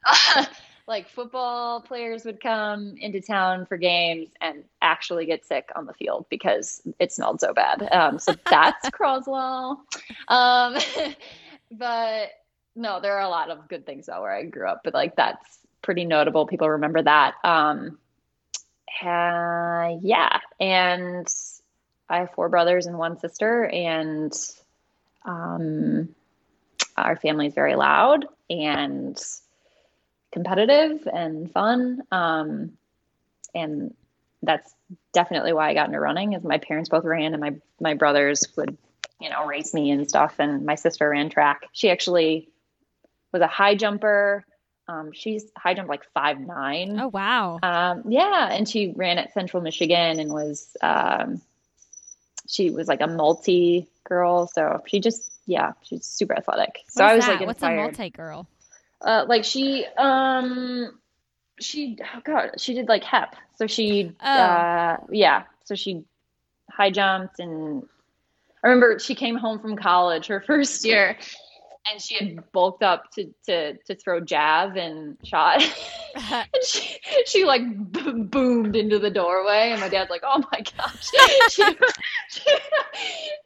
like football players would come into town for games and actually get sick on the field because it smelled so bad. Um, so that's Croswell. Um, but no, there are a lot of good things though where I grew up, but like that's pretty notable. People remember that. Um, uh, yeah, and I have four brothers and one sister, and um, our family is very loud and competitive and fun. Um, and that's definitely why I got into running. Is my parents both ran, and my my brothers would, you know, race me and stuff. And my sister ran track. She actually was a high jumper. Um, she's high jump like five nine. Oh wow. Um, yeah, and she ran at Central Michigan and was um, she was like a multi girl. So she just yeah, she's super athletic. So I was that? like what's a multi girl? Uh, like she um she oh god she did like hep. So she Oh. uh yeah so she high jumped and I remember she came home from college her first year and she had bulked up to to to throw jav and shot. And she, she like b- boomed into the doorway, and my dad's like, "Oh my gosh!" She, she,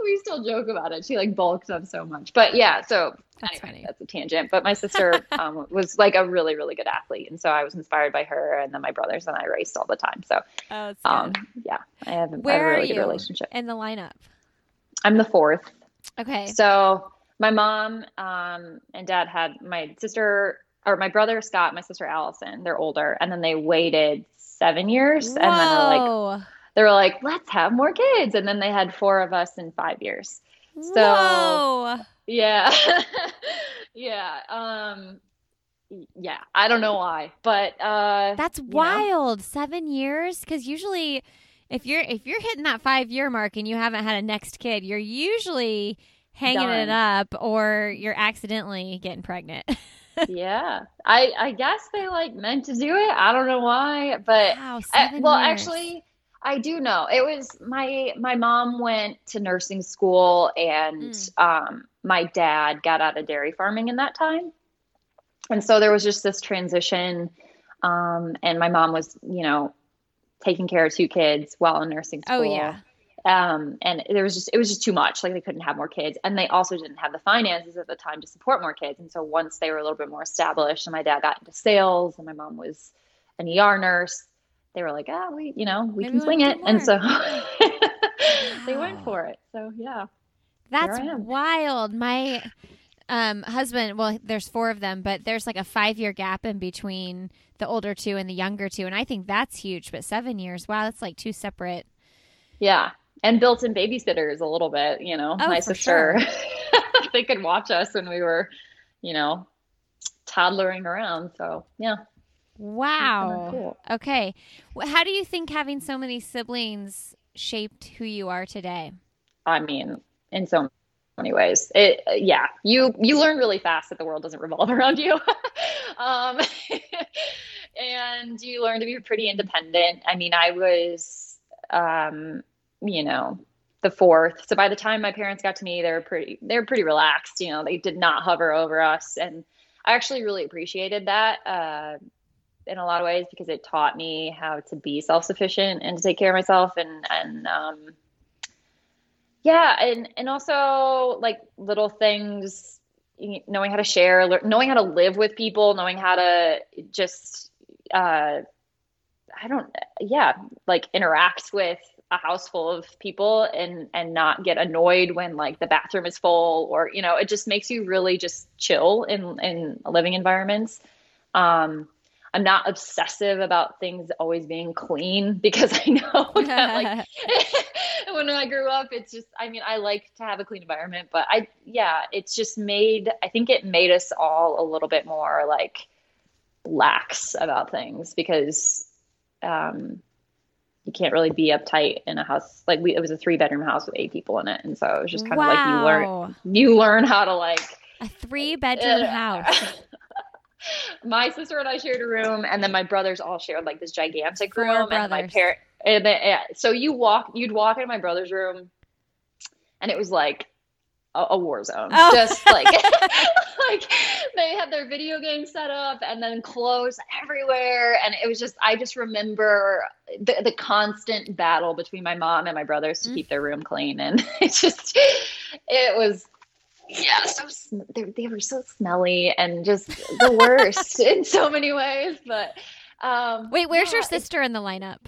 we still joke about it. She like bulks up so much, but yeah. So That's anyway, funny. that's a tangent. But my sister um, was like a really, really good athlete, and so I was inspired by her. And then my brothers and I raced all the time. So Oh, um, yeah, I have, I have Where a really good relationship. in the lineup. I'm the fourth. Okay. So my mom um, and dad had my sister or my brother Scott, my sister Allison. They're older, and then they waited seven years, and then were like they were like, let's have more kids, and then they had four of us in five years. So Whoa. yeah, yeah, um, yeah. I don't know why, but uh, That's know? wild. Seven years? Because usually, if you're if you're hitting that five year mark and you haven't had a next kid, you're usually hanging it up, or you're accidentally getting pregnant. yeah, I I guess they like meant to do it. I don't know why, but wow. I, well, years. actually, I do know. It was my my mom went to nursing school, and Mm. um, my dad got out of dairy farming in that time, and so there was just this transition. Um, and my mom was, you know, taking care of two kids while in nursing school. Oh yeah. Um, and there was just it was just too much. Like they couldn't have more kids, and they also didn't have the finances at the time to support more kids. And so once they were a little bit more established, and my dad got into sales, and my mom was an ER nurse, they were like, ah, we, you know, we Maybe can swing it. And so they went for it. So yeah, That's wild. My um, husband, well, there's four of them, but there's like a five year gap in between the older two and the younger two. And I think that's huge. But seven years, wow, that's like two separate. yeah. And built-in babysitters a little bit. You know, Oh, my sister, they could watch us when we were, you know, toddlering around. So yeah, Wow. cool. Okay. How do you think having so many siblings shaped who you are today? I mean, in so many ways. It, yeah, you you learn really fast that the world doesn't revolve around you, um, and you learn to be pretty independent. I mean, I was, um, you know, the fourth. So by the time my parents got to me, they were pretty they were pretty relaxed. You know, they did not hover over us, and I actually really appreciated that. Uh, in a lot of ways because it taught me how to be self-sufficient and to take care of myself and and um, yeah and and also like little things knowing how to share knowing how to live with people knowing how to just uh i don't yeah like interact with a house full of people and and not get annoyed when like the bathroom is full or you know it just makes you really just chill in in living environments. Um i'm not obsessive about things always being clean because i know that like when I grew up, it's just, I mean, I like to have a clean environment, but I, yeah, it's just made, I think it made us all a little bit more like lax about things because, um, you can't really be uptight in a house. Like we, it was a three bedroom house with eight people in it. And so it was just kind of like you learn, you learn how to like, A three bedroom uh, house. my sister and I shared a room, and then my brothers all shared like this gigantic Four room. And my brothers. parent, and then, yeah, so you walk, you'd walk into my brother's room, and it was like a, a war zone. Oh. Just like like they had their video game set up and then clothes everywhere and it was just I just remember the, the constant battle between my mom and my brothers to Mm. keep their room clean and it just it was yeah so sm- they, they were so smelly and just the worst in so many ways but um Wait, where's your yeah, it's- sister in the lineup?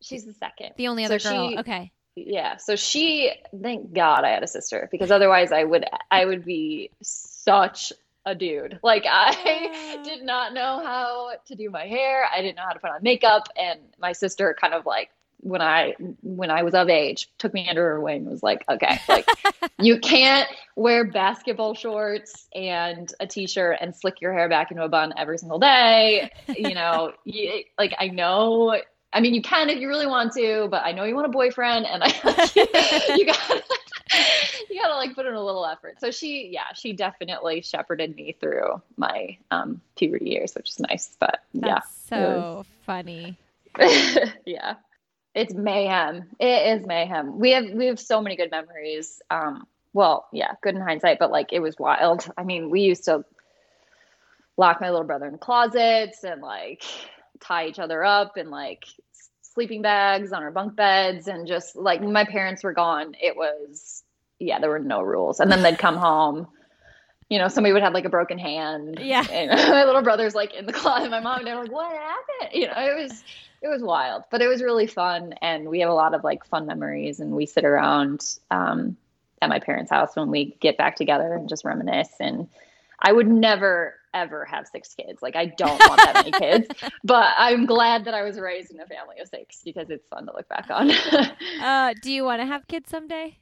she's the second The only So other girl. she- okay. Yeah so she thank god i had a sister because otherwise i would i would be such a dude. Like i did not know how to do my hair. I didn't know how to put on makeup. And my sister kind of like when i when i was of age took me under her wing and was like okay like you can't wear basketball shorts and a t-shirt and slick your hair back into a bun every single day. You know you, like i know i mean you can if you really want to but i know you want a boyfriend and i you gotta you gotta like put in a little effort. So she yeah she definitely shepherded me through my um puberty years which is nice but That's yeah. so funny. yeah. It's mayhem. It is mayhem. We have we have so many good memories. Um well yeah good in hindsight but like it was wild. I mean we used to lock my little brother in closets and like tie each other up in like sleeping bags on our bunk beds and just like when my parents were gone it was yeah there were no rules. And then they'd come home. You know somebody would have like a broken hand. Yeah. and my little brother's like in the closet. My mom and were like what happened? You know it was it was wild. But it was really fun. And we have a lot of like fun memories. And we sit around um, at my parents house when we get back together and just reminisce. And i would never ever have six kids. Like i don't want that many kids but i'm glad that i was raised in a family of six because it's fun to look back on. Uh, do you want to have kids someday?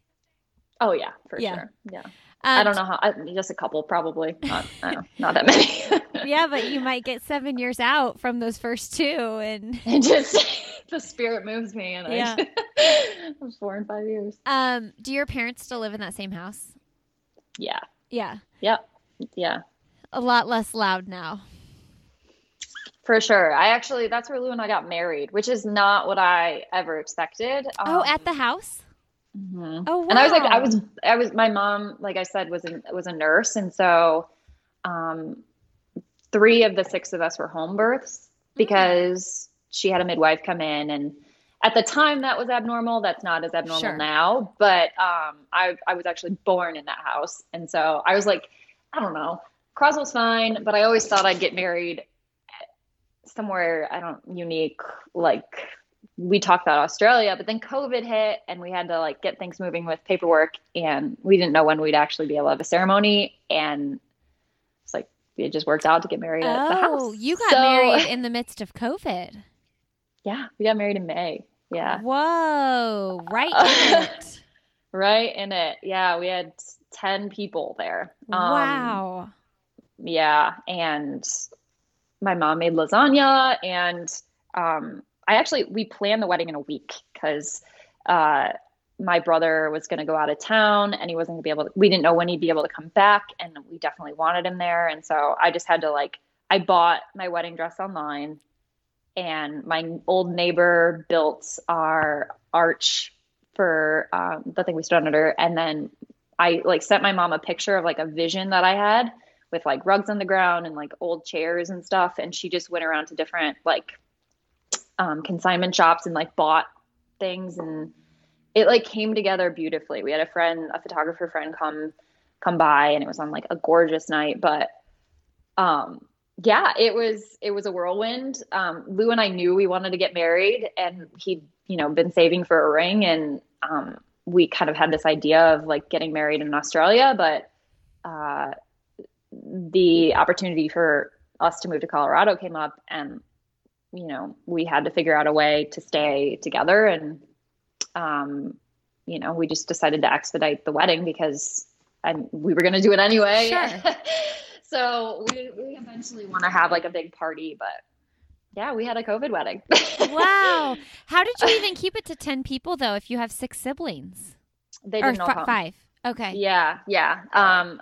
oh yeah for Yeah. sure. Yeah. Um, i don't know how I, just a couple probably. Not I don't know, not that many. Yeah, but you might get seven years out from those first two, and it just the spirit moves me and Yeah. I, four and five years. Um, do your parents still live in that same house? yeah. Yeah, yep. Yeah a lot less loud now. For sure. I actually, that's where Lou and I got married, which is not what I ever expected. oh, Um, at the house? mhm. Oh, wow. And I was like, I was, I was, my mom, like I said, was a, was a nurse. And so, um, three of the six of us were home births because she had a midwife come in and at the time that was abnormal. That's not as abnormal Sure. now, but, um, I, I was actually born in that house. And so I was like, I don't know, Croswell's fine, but I always thought I'd get married somewhere I don't unique like we talked about Australia, but then COVID hit and we had to like get things moving with paperwork and we didn't know when we'd actually be able to have a ceremony and it's like it just worked out to get married at the house. Oh, you got So- married in the midst of COVID. Yeah, we got married in May. Yeah. Whoa, right in it. Right in it. Yeah, we had 10 people there. Um, wow. Yeah, and my mom made lasagna, and um, I actually we planned the wedding in a week because uh, my brother was going to go out of town, and he wasn't going to be able. to We didn't know when he'd be able to come back, and we definitely wanted him there, and so I just had to like I bought my wedding dress online, and my old neighbor built our arch for um, the thing we stood under, and then I like sent my mom a picture of like a vision that I had with like rugs on the ground and like old chairs and stuff. And she just went around to different like um, consignment shops and like bought things and it like came together beautifully. We had a friend, a photographer friend come come by and it was on like a gorgeous night. But um yeah, it was it was a whirlwind. Um Lou and I knew we wanted to get married and he'd, you know, been saving for a ring and um we kind of had this idea of like getting married in Australia, but uh the opportunity for us to move to Colorado came up and you know we had to figure out a way to stay together and um you know we just decided to expedite the wedding because I, we were going to do it anyway Sure. so we, we eventually want to have like a big party but yeah we had a covid wedding Wow. How did you even keep it to 10 people, though, if you have six siblings? they or didn't fi- come. five. Okay. Yeah, yeah. Um,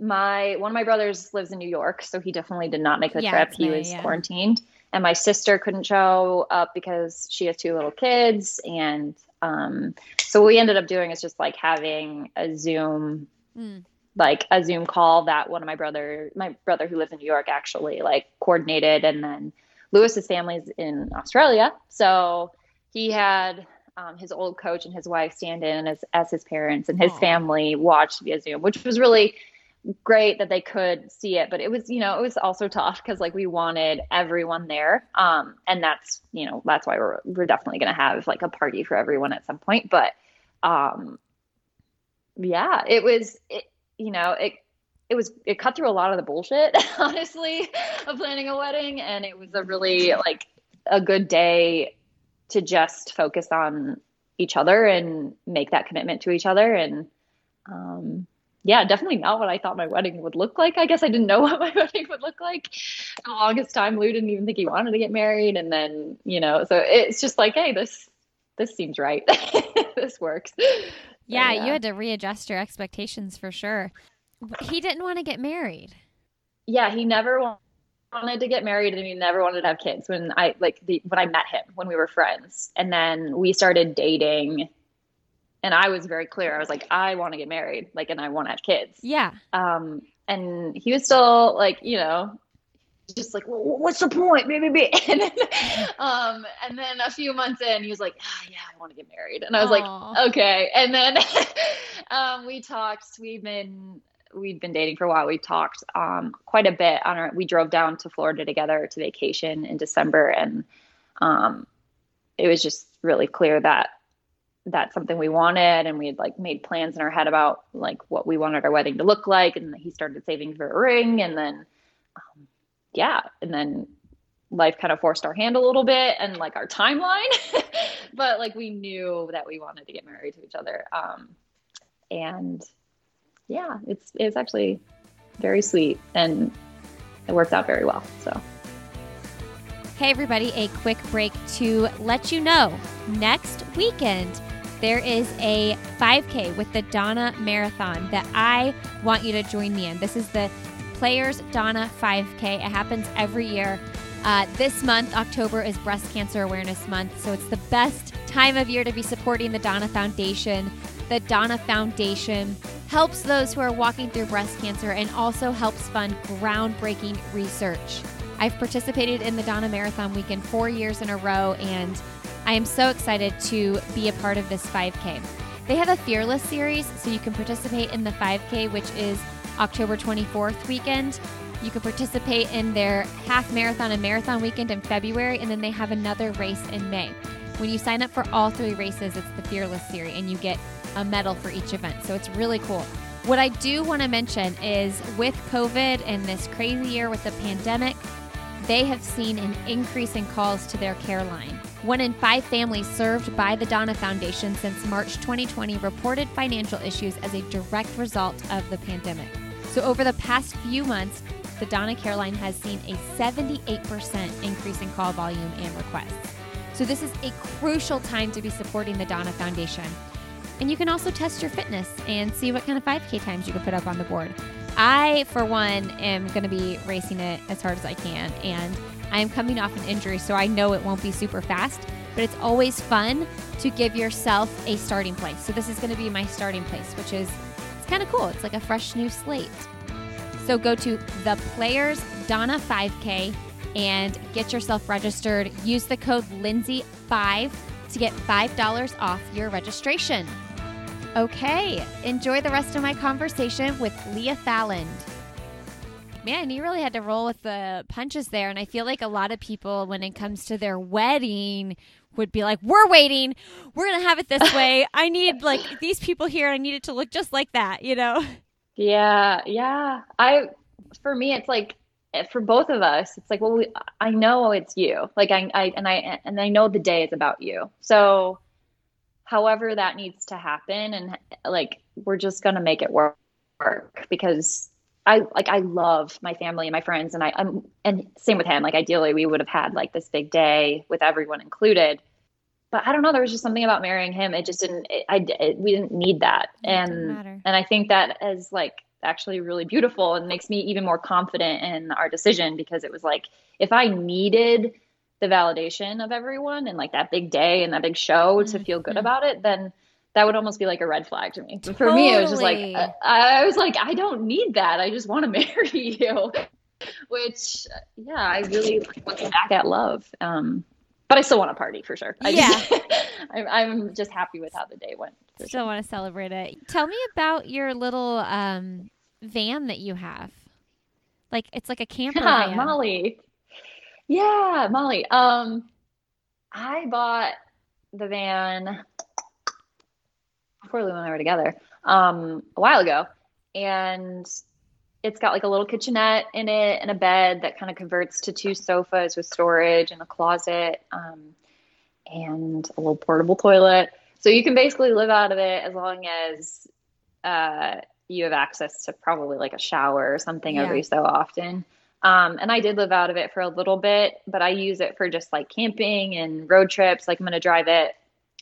my one of my brothers lives in New York, so he definitely did not make the Yeah, trip. He May, was yeah. quarantined, and my sister couldn't show up because she has two little kids, and um, so what we ended up doing is just like having a Zoom mm. like a Zoom call that one of my brother, my brother who lives in New York, actually like coordinated, and then Lewis's family's in Australia, so he had um, his old coach and his wife stand in as as his parents, and his Aww. family watched via Zoom, which was really great that they could see it but it was you know it was also tough because like we wanted everyone there um and that's you know that's why we're we're definitely to have like a party for everyone at some point but um yeah it was it you know it it was it cut through a lot of the bullshit honestly of planning a wedding and it was a really like a good day to just focus on each other and make that commitment to each other and um yeah, definitely not what I thought my wedding would look like. I guess I didn't know what my wedding would look like. The longest time, Lou didn't even think he wanted to get married, and then you know, so it's just like, hey, this this seems right. this works. Yeah, so, yeah, you had to readjust your expectations for sure. He didn't want to get married. Yeah, he never wanted to get married, and he never wanted to have kids. When I like the when I met him when we were friends, and then we started dating and I was very clear. I was like, I want to get married, like, and I want to have kids. Yeah. Um, and he was still like, you know, just like, well, what's the point? Maybe, and then, um, and then a few months in, he was like, ah, yeah, I want to get married, and I was Aww. like, okay. And then, um, we talked. We've been we've been dating for a while. We talked um quite a bit on our. We drove down to Florida together to vacation in December, and um, it was just really clear that that's something we wanted and we had like made plans in our head about like what we wanted our wedding to look like and he started saving for a ring and then um, yeah and then life kind of forced our hand a little bit and like our timeline but like we knew that we wanted to get married to each other um, and yeah it's it's actually very sweet and it worked out very well so. Hey, everybody, a quick break to let you know next weekend there is a 5K with the Donna Marathon that I want you to join me in. This is the Players Donna 5K. It happens every year. Uh, this month, October, is Breast Cancer Awareness Month, so it's the best time of year to be supporting the Donna Foundation. The Donna Foundation helps those who are walking through breast cancer and also helps fund groundbreaking research. I've participated in the Donna Marathon Weekend four years in a row, and I am so excited to be a part of this 5K. They have a Fearless series, so you can participate in the 5K, which is October 24th weekend. You can participate in their half marathon and marathon weekend in February, and then they have another race in May. When you sign up for all three races, it's the Fearless series, and you get a medal for each event. So it's really cool. What I do want to mention is with COVID and this crazy year with the pandemic, they have seen an increase in calls to their care line. One in five families served by the Donna Foundation since March 2020 reported financial issues as a direct result of the pandemic. So, over the past few months, the Donna Care Line has seen a 78% increase in call volume and requests. So, this is a crucial time to be supporting the Donna Foundation. And you can also test your fitness and see what kind of 5K times you can put up on the board. I, for one, am going to be racing it as hard as I can. And I am coming off an injury, so I know it won't be super fast, but it's always fun to give yourself a starting place. So this is going to be my starting place, which is it's kind of cool. It's like a fresh new slate. So go to the Players Donna 5K and get yourself registered. Use the code Lindsay5 to get $5 off your registration. Okay, enjoy the rest of my conversation with Leah Falland. Man, you really had to roll with the punches there. And I feel like a lot of people, when it comes to their wedding, would be like, We're waiting. We're going to have it this way. I need like these people here. I need it to look just like that, you know? Yeah. Yeah. I, for me, it's like, eh, for both of us, it's like, well, we, I know it's you. Like, I, I, and I, and I know the day is about you. So, however that needs to happen and like we're just going to make it work because I like I love my family and my friends and I I'm and same with him. Like ideally we would have had like this big day with everyone included. But I don't know there was just something about marrying him. It just didn't it, I it, we didn't need that. It and and I think that is like actually really beautiful and makes me even more confident in our decision because it was like if I needed the validation of everyone and like that big day and that big show mm-hmm. to feel good about it, then that would almost be like a red flag to me. But for me, it was just like uh, I was like, I don't need that. I just want to marry you. Which, yeah, I really looking back at love. Um, but I still want to party for sure. I just, I'm, I'm just happy with how the day went. Still want to celebrate it. Tell me about your little um, van that you have. Like it's like a camper Yeah, van. Molly. Yeah, Molly. Um, I bought the van and I were together, um, a while ago, and it's got like a little kitchenette in it and a bed that kind of converts to two sofas with storage and a closet, um, and a little portable toilet. So you can basically live out of it as long as uh, you have access to probably like a shower or something Yeah. every so often. Um, and I did live out of it for a little bit, but I use it for just like camping and road trips. Like I'm going to drive it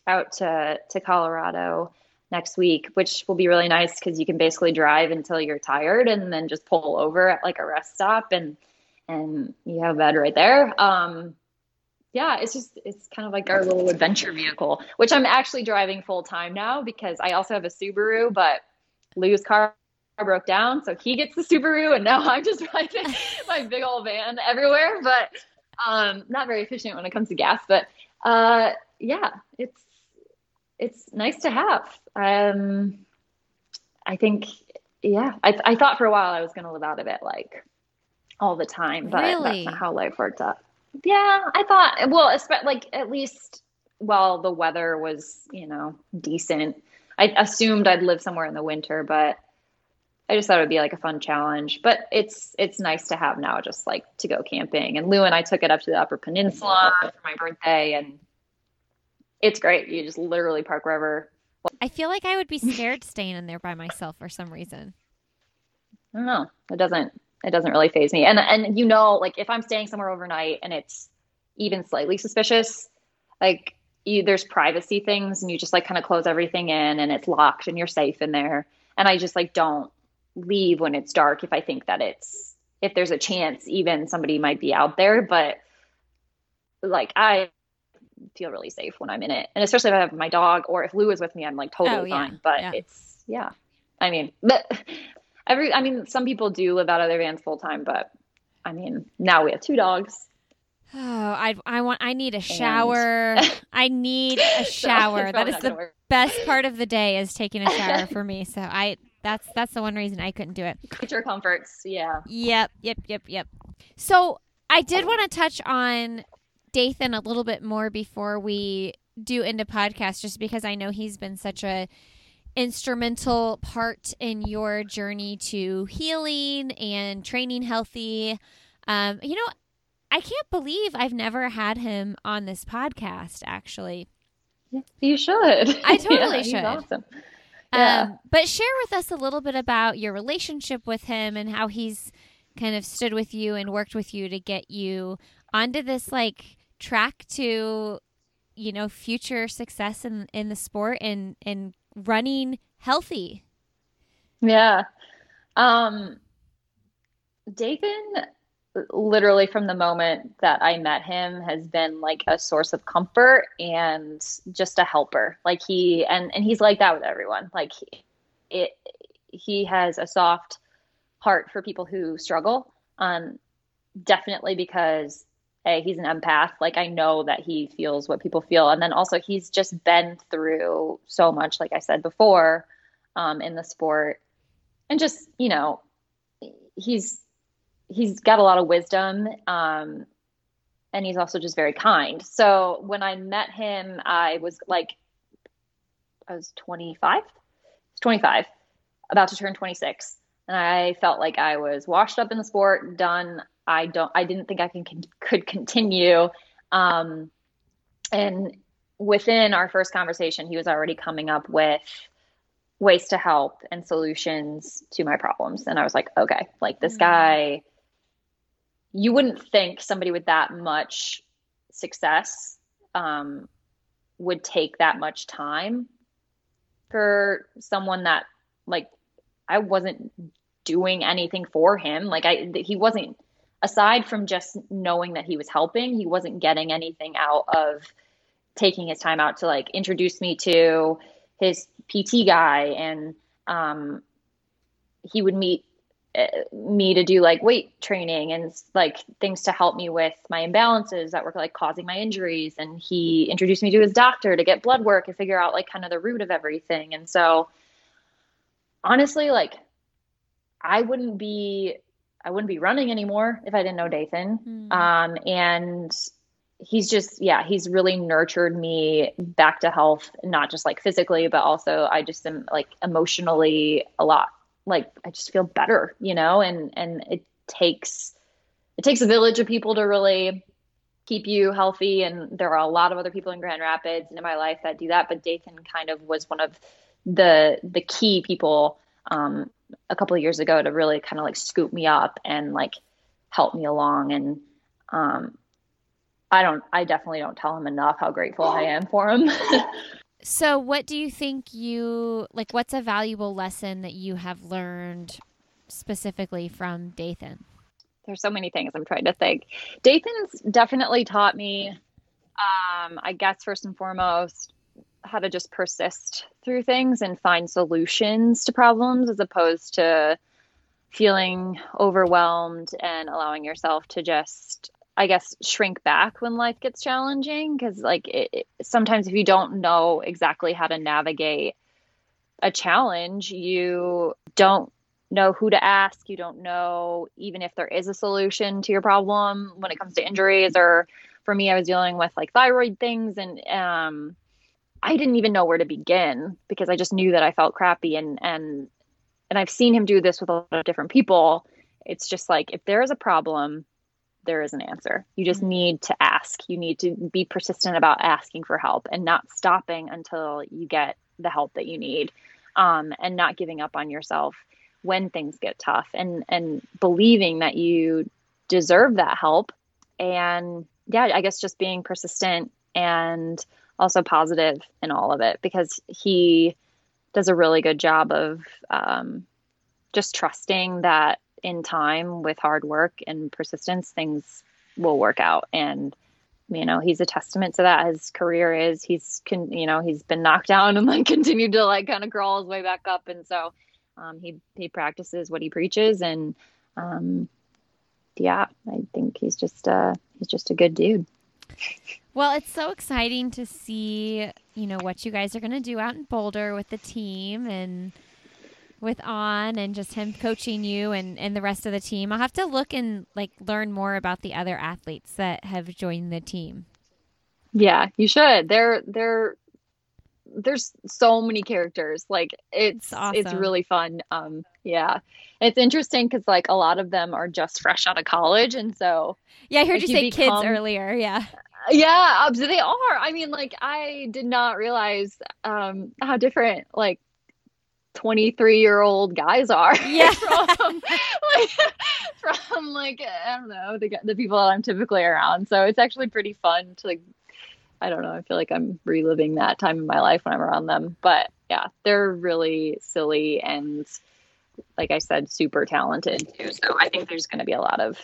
out to to Colorado next week, which will be really nice because you can basically drive until you're tired and then just pull over at like a rest stop and and you have a bed right there. Um, yeah, it's just it's kind of like our little adventure vehicle, which I'm actually driving full time now because I also have a Subaru, but Lou's car broke down, so he gets the Subaru, and now I'm just driving my big old van everywhere. But um, not very efficient when it comes to gas. But uh, yeah, it's it's nice to have. Um, I think, yeah, I I thought for a while I was going to live out of it like all the time, but Really? that's not how life worked out. Yeah, I thought, well, like at least while the weather was, you know, decent. I assumed I'd live somewhere in the winter, but I just thought it would be like a fun challenge. But it's it's nice to have now, just like to go camping. And Lou and I took it up to the Upper Peninsula for my birthday, and it's great. You just literally park wherever. I feel like I would be scared staying in there by myself for some reason. I don't know. It doesn't it doesn't really faze me. And and you know, like if I'm staying somewhere overnight and it's even slightly suspicious, like you, there's privacy things and you just like kind of close everything in and it's locked and you're safe in there. And I just like don't leave when it's dark if I think that it's if there's a chance even somebody might be out there, but like I feel really safe when I'm in it. And especially if I have my dog or if Lou is with me, I'm like totally Oh, yeah. fine. But Yeah. it's yeah. I mean, but every I mean, some people do live out of their vans full time, but I mean, now we have two dogs. Oh, I I want I need a shower. I need a shower. it's that is the work. best part of the day is taking a shower for me. So I that's that's the one reason I couldn't do it. creature comforts. Yeah. Yep, yep, yep, yep. So I did want to touch on Dathan a little bit more before we do into podcast, just because I know he's been such a instrumental part in your journey to healing and training healthy. Um, you know, I can't believe I've never had him on this podcast. Actually, You should. I totally Yeah, should. Awesome. Yeah. Um, but share with us a little bit about your relationship with him and how he's kind of stood with you and worked with you to get you onto this like track to, you know, future success in in the sport and and running healthy. Yeah. Um, Dathan, literally from the moment that I met him, has been like a source of comfort and just a helper. Like he and and he's like that with everyone. Like he, it, he has a soft heart for people who struggle. Um, definitely because a he's an empath. Like I know that he feels what people feel, and then also he's just been through so much. Like I said before, um, in the sport and just you know he's he's got a lot of wisdom um and he's also just very kind so when i met him i was like i was 25 25 about to turn 26 and i felt like i was washed up in the sport done i don't i didn't think i can, can could continue um and within our first conversation he was already coming up with ways to help and solutions to my problems. And I was like, okay, like this Mhm. guy, you wouldn't think somebody with that much success um, would take that much time for someone that, like, I wasn't doing anything for him. Like, I, he wasn't, aside from just knowing that he was helping, he wasn't getting anything out of taking his time out to like introduce me to his PT guy, and um, he would meet uh, me to do like weight training and like things to help me with my imbalances that were like causing my injuries. And he introduced me to his doctor to get blood work and figure out like kind of the root of everything. And so, honestly, like I wouldn't be I wouldn't be running anymore if I didn't know Dathan. Mm. Um, and he's just yeah he's really nurtured me back to health not just like physically but also i just am like emotionally a lot like i just feel better you know and and it takes it takes a village of people to really keep you healthy and there are a lot of other people in grand rapids and in my life that do that but dathan kind of was one of the the key people um a couple of years ago to really kind of like scoop me up and like help me along and um I don't I definitely don't tell him enough how grateful I am for him. so what do you think you like what's a valuable lesson that you have learned specifically from Dathan? There's so many things I'm trying to think. Dathan's definitely taught me um I guess first and foremost how to just persist through things and find solutions to problems as opposed to feeling overwhelmed and allowing yourself to just I guess shrink back when life gets challenging because like it, it, sometimes if you don't know exactly how to navigate a challenge, you don't know who to ask. You don't know even if there is a solution to your problem when it comes to injuries or for me, I was dealing with like thyroid things and um, I didn't even know where to begin because I just knew that I felt crappy and and and I've seen him do this with a lot of different people. It's just like if there is a problem, there is an answer. You just mm-hmm. need to ask. You need to be persistent about asking for help and not stopping until you get the help that you need, um, and not giving up on yourself when things get tough, and and believing that you deserve that help. And yeah, I guess just being persistent and also positive in all of it because he does a really good job of um, just trusting that in time with hard work and persistence, things will work out. And you know, he's a testament to that. His career is he's can you know he's been knocked down and like continued to like kind of crawl his way back up. And so um, he he practices what he preaches, and um, yeah, I think he's just uh he's just a good dude. Well, it's so exciting to see, you know, what you guys are going to do out in Boulder with the team and with On and just him coaching you and, and the rest of the team. I'll have to look and like learn more about the other athletes that have joined the team. Yeah, you should. They're they're there's so many characters. Like it's it's, awesome. it's really fun. Um yeah. It's interesting cuz like a lot of them are just fresh out of college and so Yeah, I heard you, you say become, kids earlier. Yeah. Yeah, they are. I mean, like I did not realize um how different like 23 year old guys are yeah from like from like i don't know the, the people that i'm typically around so it's actually pretty fun to like i don't know i feel like i'm reliving that time in my life when i'm around them but yeah they're really silly and like i said super talented too so i think there's going to be a lot of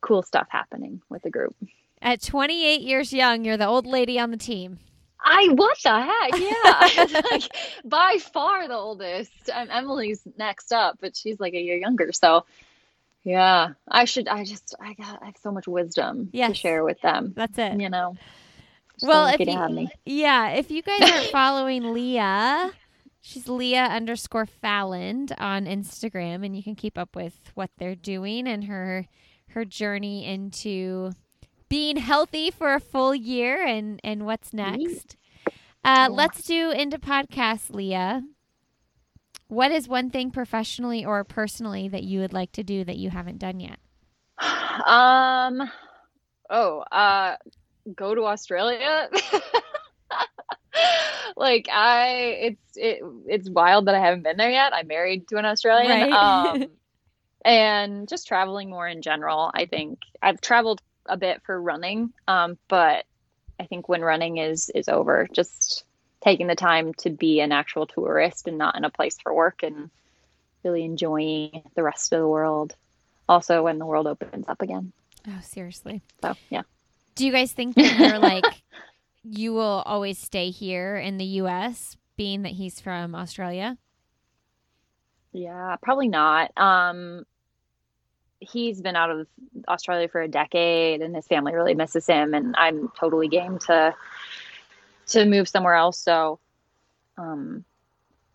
cool stuff happening with the group at 28 years young you're the old lady on the team I what the heck? Yeah, like by far the oldest. Um, Emily's next up, but she's like a year younger. So yeah, I should. I just I got I have so much wisdom yes. to share with them. That's it. You know. Well, if you, yeah, if you guys aren't following Leah, she's Leah underscore Falland on Instagram, and you can keep up with what they're doing and her her journey into being healthy for a full year and and what's next. Uh, let's do into podcast, Leah. What is one thing professionally or personally that you would like to do that you haven't done yet? Um. Oh. Uh. Go to Australia. like I, it's it, it's wild that I haven't been there yet. I'm married to an Australian. Right. Um, and just traveling more in general. I think I've traveled a bit for running, um, but I think when running is is over, just taking the time to be an actual tourist and not in a place for work and really enjoying the rest of the world. Also, when the world opens up again. Oh, seriously. So yeah. Do you guys think that you're like you will always stay here in the U.S. being that he's from Australia? Yeah, probably not. Um, he's been out of Australia for a decade, and his family really misses him. And I'm totally game to to move somewhere else. So, um,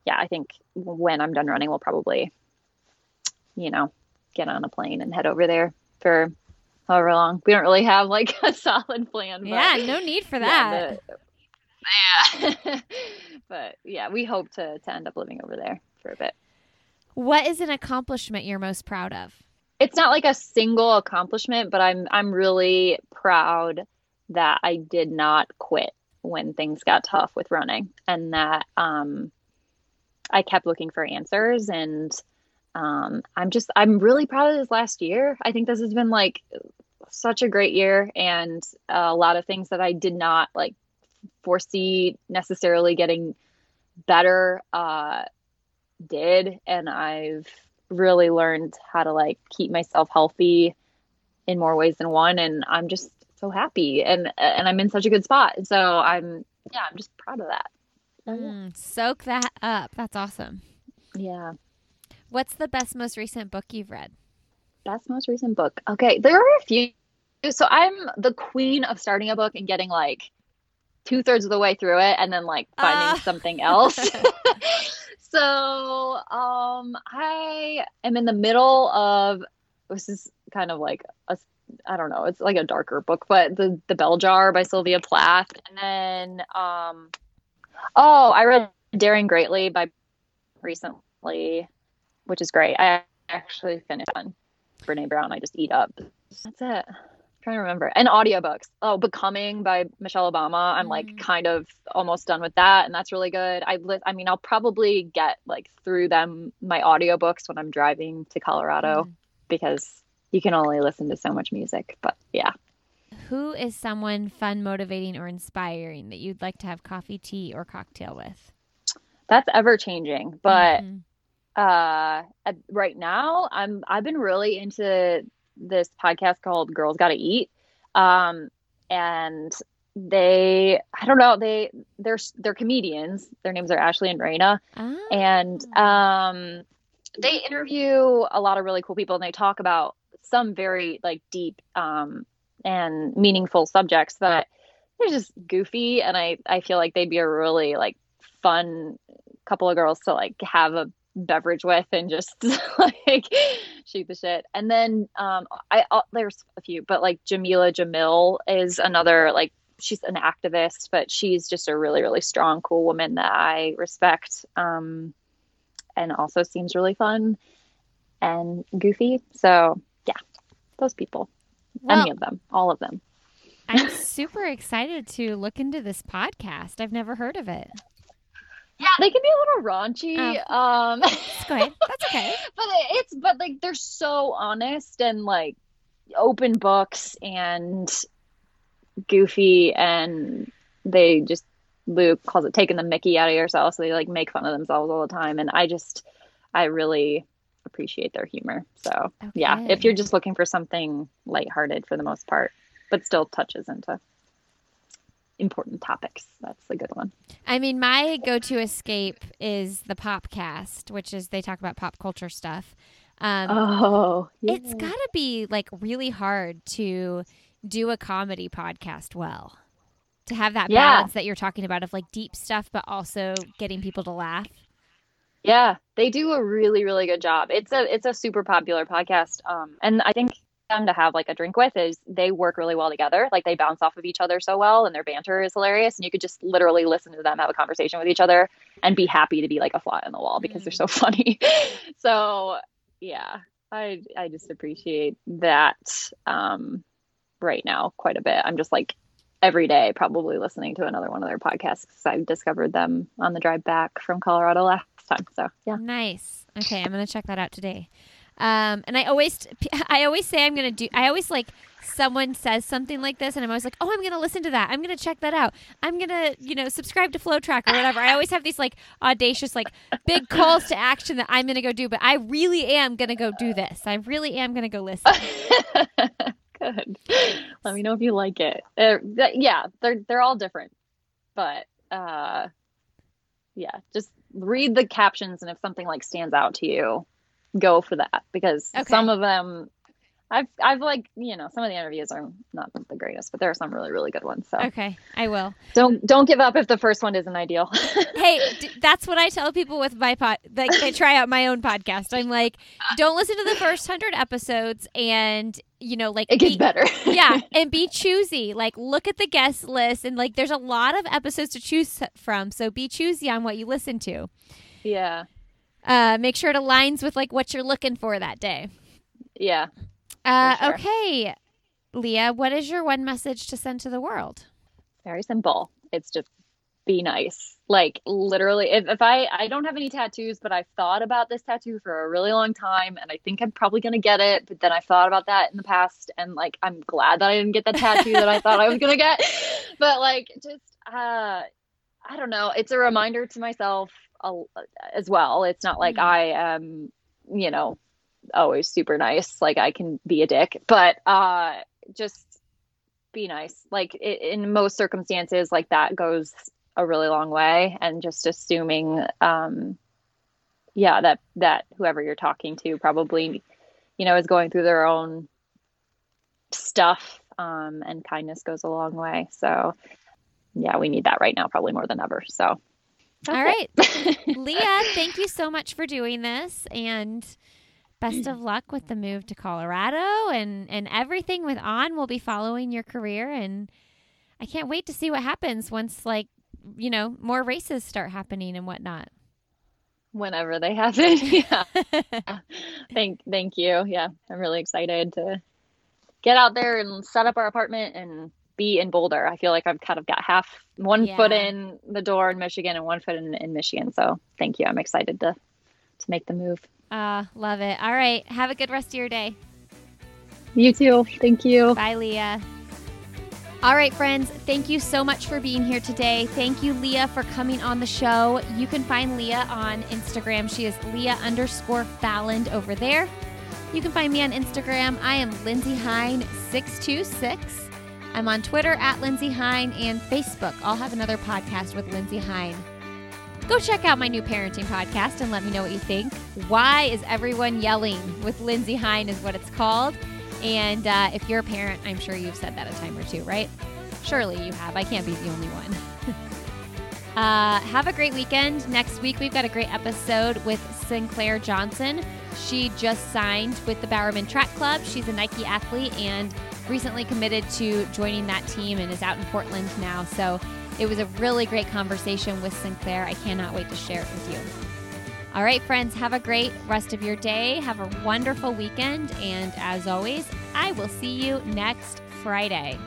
yeah, I think when I'm done running, we'll probably, you know, get on a plane and head over there for however long. We don't really have like a solid plan. But, yeah, no need for that. Yeah, but, yeah. but yeah, we hope to to end up living over there for a bit. What is an accomplishment you're most proud of? It's not like a single accomplishment, but I'm I'm really proud that I did not quit when things got tough with running and that um, I kept looking for answers and um, I'm just I'm really proud of this last year. I think this has been like such a great year and a lot of things that I did not like foresee necessarily getting better uh, did and I've really learned how to like keep myself healthy in more ways than one and I'm just so happy and and I'm in such a good spot. So I'm yeah, I'm just proud of that. Mm, soak that up. That's awesome. Yeah. What's the best most recent book you've read? Best most recent book. Okay, there are a few. So I'm the queen of starting a book and getting like two thirds of the way through it and then like finding uh. something else. so um I am in the middle of this is kind of like a I don't know, it's like a darker book, but the the Bell Jar by Sylvia Plath, and then um, oh, I read Daring Greatly by recently, which is great. I actually finished on Brene Brown. I just eat up. That's it. I'm trying to remember. And audiobooks. Oh, Becoming by Michelle Obama. I'm mm. like kind of almost done with that, and that's really good. I li- I mean, I'll probably get like through them my audiobooks when I'm driving to Colorado mm. because you can only listen to so much music. But yeah. Who is someone fun, motivating, or inspiring that you'd like to have coffee, tea, or cocktail with? That's ever changing, but mm-hmm. Uh, right now I'm I've been really into this podcast called Girls Gotta Eat, um, and they I don't know they they're they're comedians. Their names are Ashley and Rayna, oh. and um, they interview a lot of really cool people, and they talk about some very like deep um, and meaningful subjects that they're just goofy, and I I feel like they'd be a really like fun couple of girls to like have a beverage with and just like shoot the shit. And then um I uh, there's a few, but like Jameela Jamil is another like she's an activist, but she's just a really really strong cool woman that I respect um and also seems really fun and goofy. So yeah, those people. Well, Any of them, all of them. I'm super excited to look into this podcast. I've never heard of it. Yeah, they can be a little raunchy. Oh. Um, That's great. That's okay. but it's but like they're so honest and like open books and goofy and they just Luke calls it taking the Mickey out of yourself. So they like make fun of themselves all the time. And I just, I really appreciate their humor. So okay. yeah, if you're just looking for something lighthearted for the most part, but still touches into important topics, that's a good one. I mean, my go-to escape is the Popcast, which is they talk about pop culture stuff. Um, oh, yeah. it's got to be like really hard to do a comedy podcast well. To have that yeah. balance that you're talking about of like deep stuff, but also getting people to laugh. Yeah, they do a really really good job. It's a it's a super popular podcast. Um, and I think them to have like a drink with is they work really well together. Like they bounce off of each other so well, and their banter is hilarious. And you could just literally listen to them have a conversation with each other and be happy to be like a fly on the wall because mm they're so funny. so yeah, I I just appreciate that um, right now quite a bit. I'm just like every day probably listening to another one of their podcasts because I discovered them on the drive back from Colorado last time. So yeah, nice. Okay, I'm gonna check that out today. Um, and I always, I always say I'm gonna do. I always like someone says something like this, and I'm always like, oh, I'm gonna listen to that. I'm gonna check that out. I'm gonna, you know, subscribe to FloTrack or whatever. I always have these like audacious, like big calls to action that I'm gonna go do. But I really am gonna go do this. I really am gonna go listen. Good. Let me know if you like it. Uh, yeah, they're they're all different, but uh, yeah, just read the captions and if something like stands out to you, go for that because Okay. some of them I've I've like, you know, some of the interviews are not the greatest, but there are some really really good ones. So Okay, I will. don't don't give up if the first one isn't ideal. Hey, d- that's what I tell people with my pod. Like, they try out my own podcast. I'm like, don't listen to the first hundred episodes, and you know, like, it gets be- better. yeah, and be choosy. Like, look at the guest list, and like, there's a lot of episodes to choose from. So be choosy on what you listen to. yeah. Uh, make sure it aligns with like what you're looking for that day. Yeah. Uh, sure. Okay, Leah, what is your one message to send to the world? very simple. It's just be nice. Like literally, if, if I I don't have any tattoos, but I've thought about this tattoo for a really long time, and I think I'm probably gonna get it. But then I thought about that in the past, and like I'm glad that I didn't get the tattoo that I thought I was gonna get. But like, just uh, I don't know. It's a reminder to myself as well. It's not like Mhm. I am, you know, always super nice. Like I can be a dick, but uh, just be nice. Like i in most circumstances, like that goes a really long way. And just assuming, um, yeah, that that whoever you're talking to probably, you know, is going through their own stuff. Um, and kindness goes a long way. So, yeah, we need that right now, probably more than ever. So, that's All right, Leah, thank you so much for doing this, and best of luck with the move to Colorado and and everything with on. We'll be following your career, and I can't wait to see what happens once, like, you know, more races start happening and whatnot. Whenever they happen. yeah. thank thank you yeah i'm really excited to get out there and set up our apartment and be in boulder i feel like i've kind of got half one foot in the door in michigan and one foot in, in michigan so thank you i'm excited to to make the move uh, love it. All right, have a good rest of your day. you too thank you Bye, Leah. All right, friends, thank you so much for being here today. Thank you, Leah, for coming on the show. You can find Leah on Instagram. She is Leah underscore Falland over there. You can find me on Instagram. I am Lindsay Hein 626. I'm on Twitter at Lindsay Hein and Facebook. I'll have another podcast with Lindsay Hein. Go check out my new parenting podcast and let me know what you think. Why is everyone yelling with Lindsay Hein is what it's called. And uh, if you're a parent, I'm sure you've said that a time or two, right? Surely you have. I can't be the only one. uh, have a great weekend. Next week, we've got a great episode with Sinclair Johnson. She just signed with the Bowerman Track Club. She's a Nike athlete and recently committed to joining that team and is out in Portland now. So it was a really great conversation with Sinclair. I cannot wait to share it with you. All right, friends, have a great rest of your day. Have a wonderful weekend. And as always, I will see you next Friday.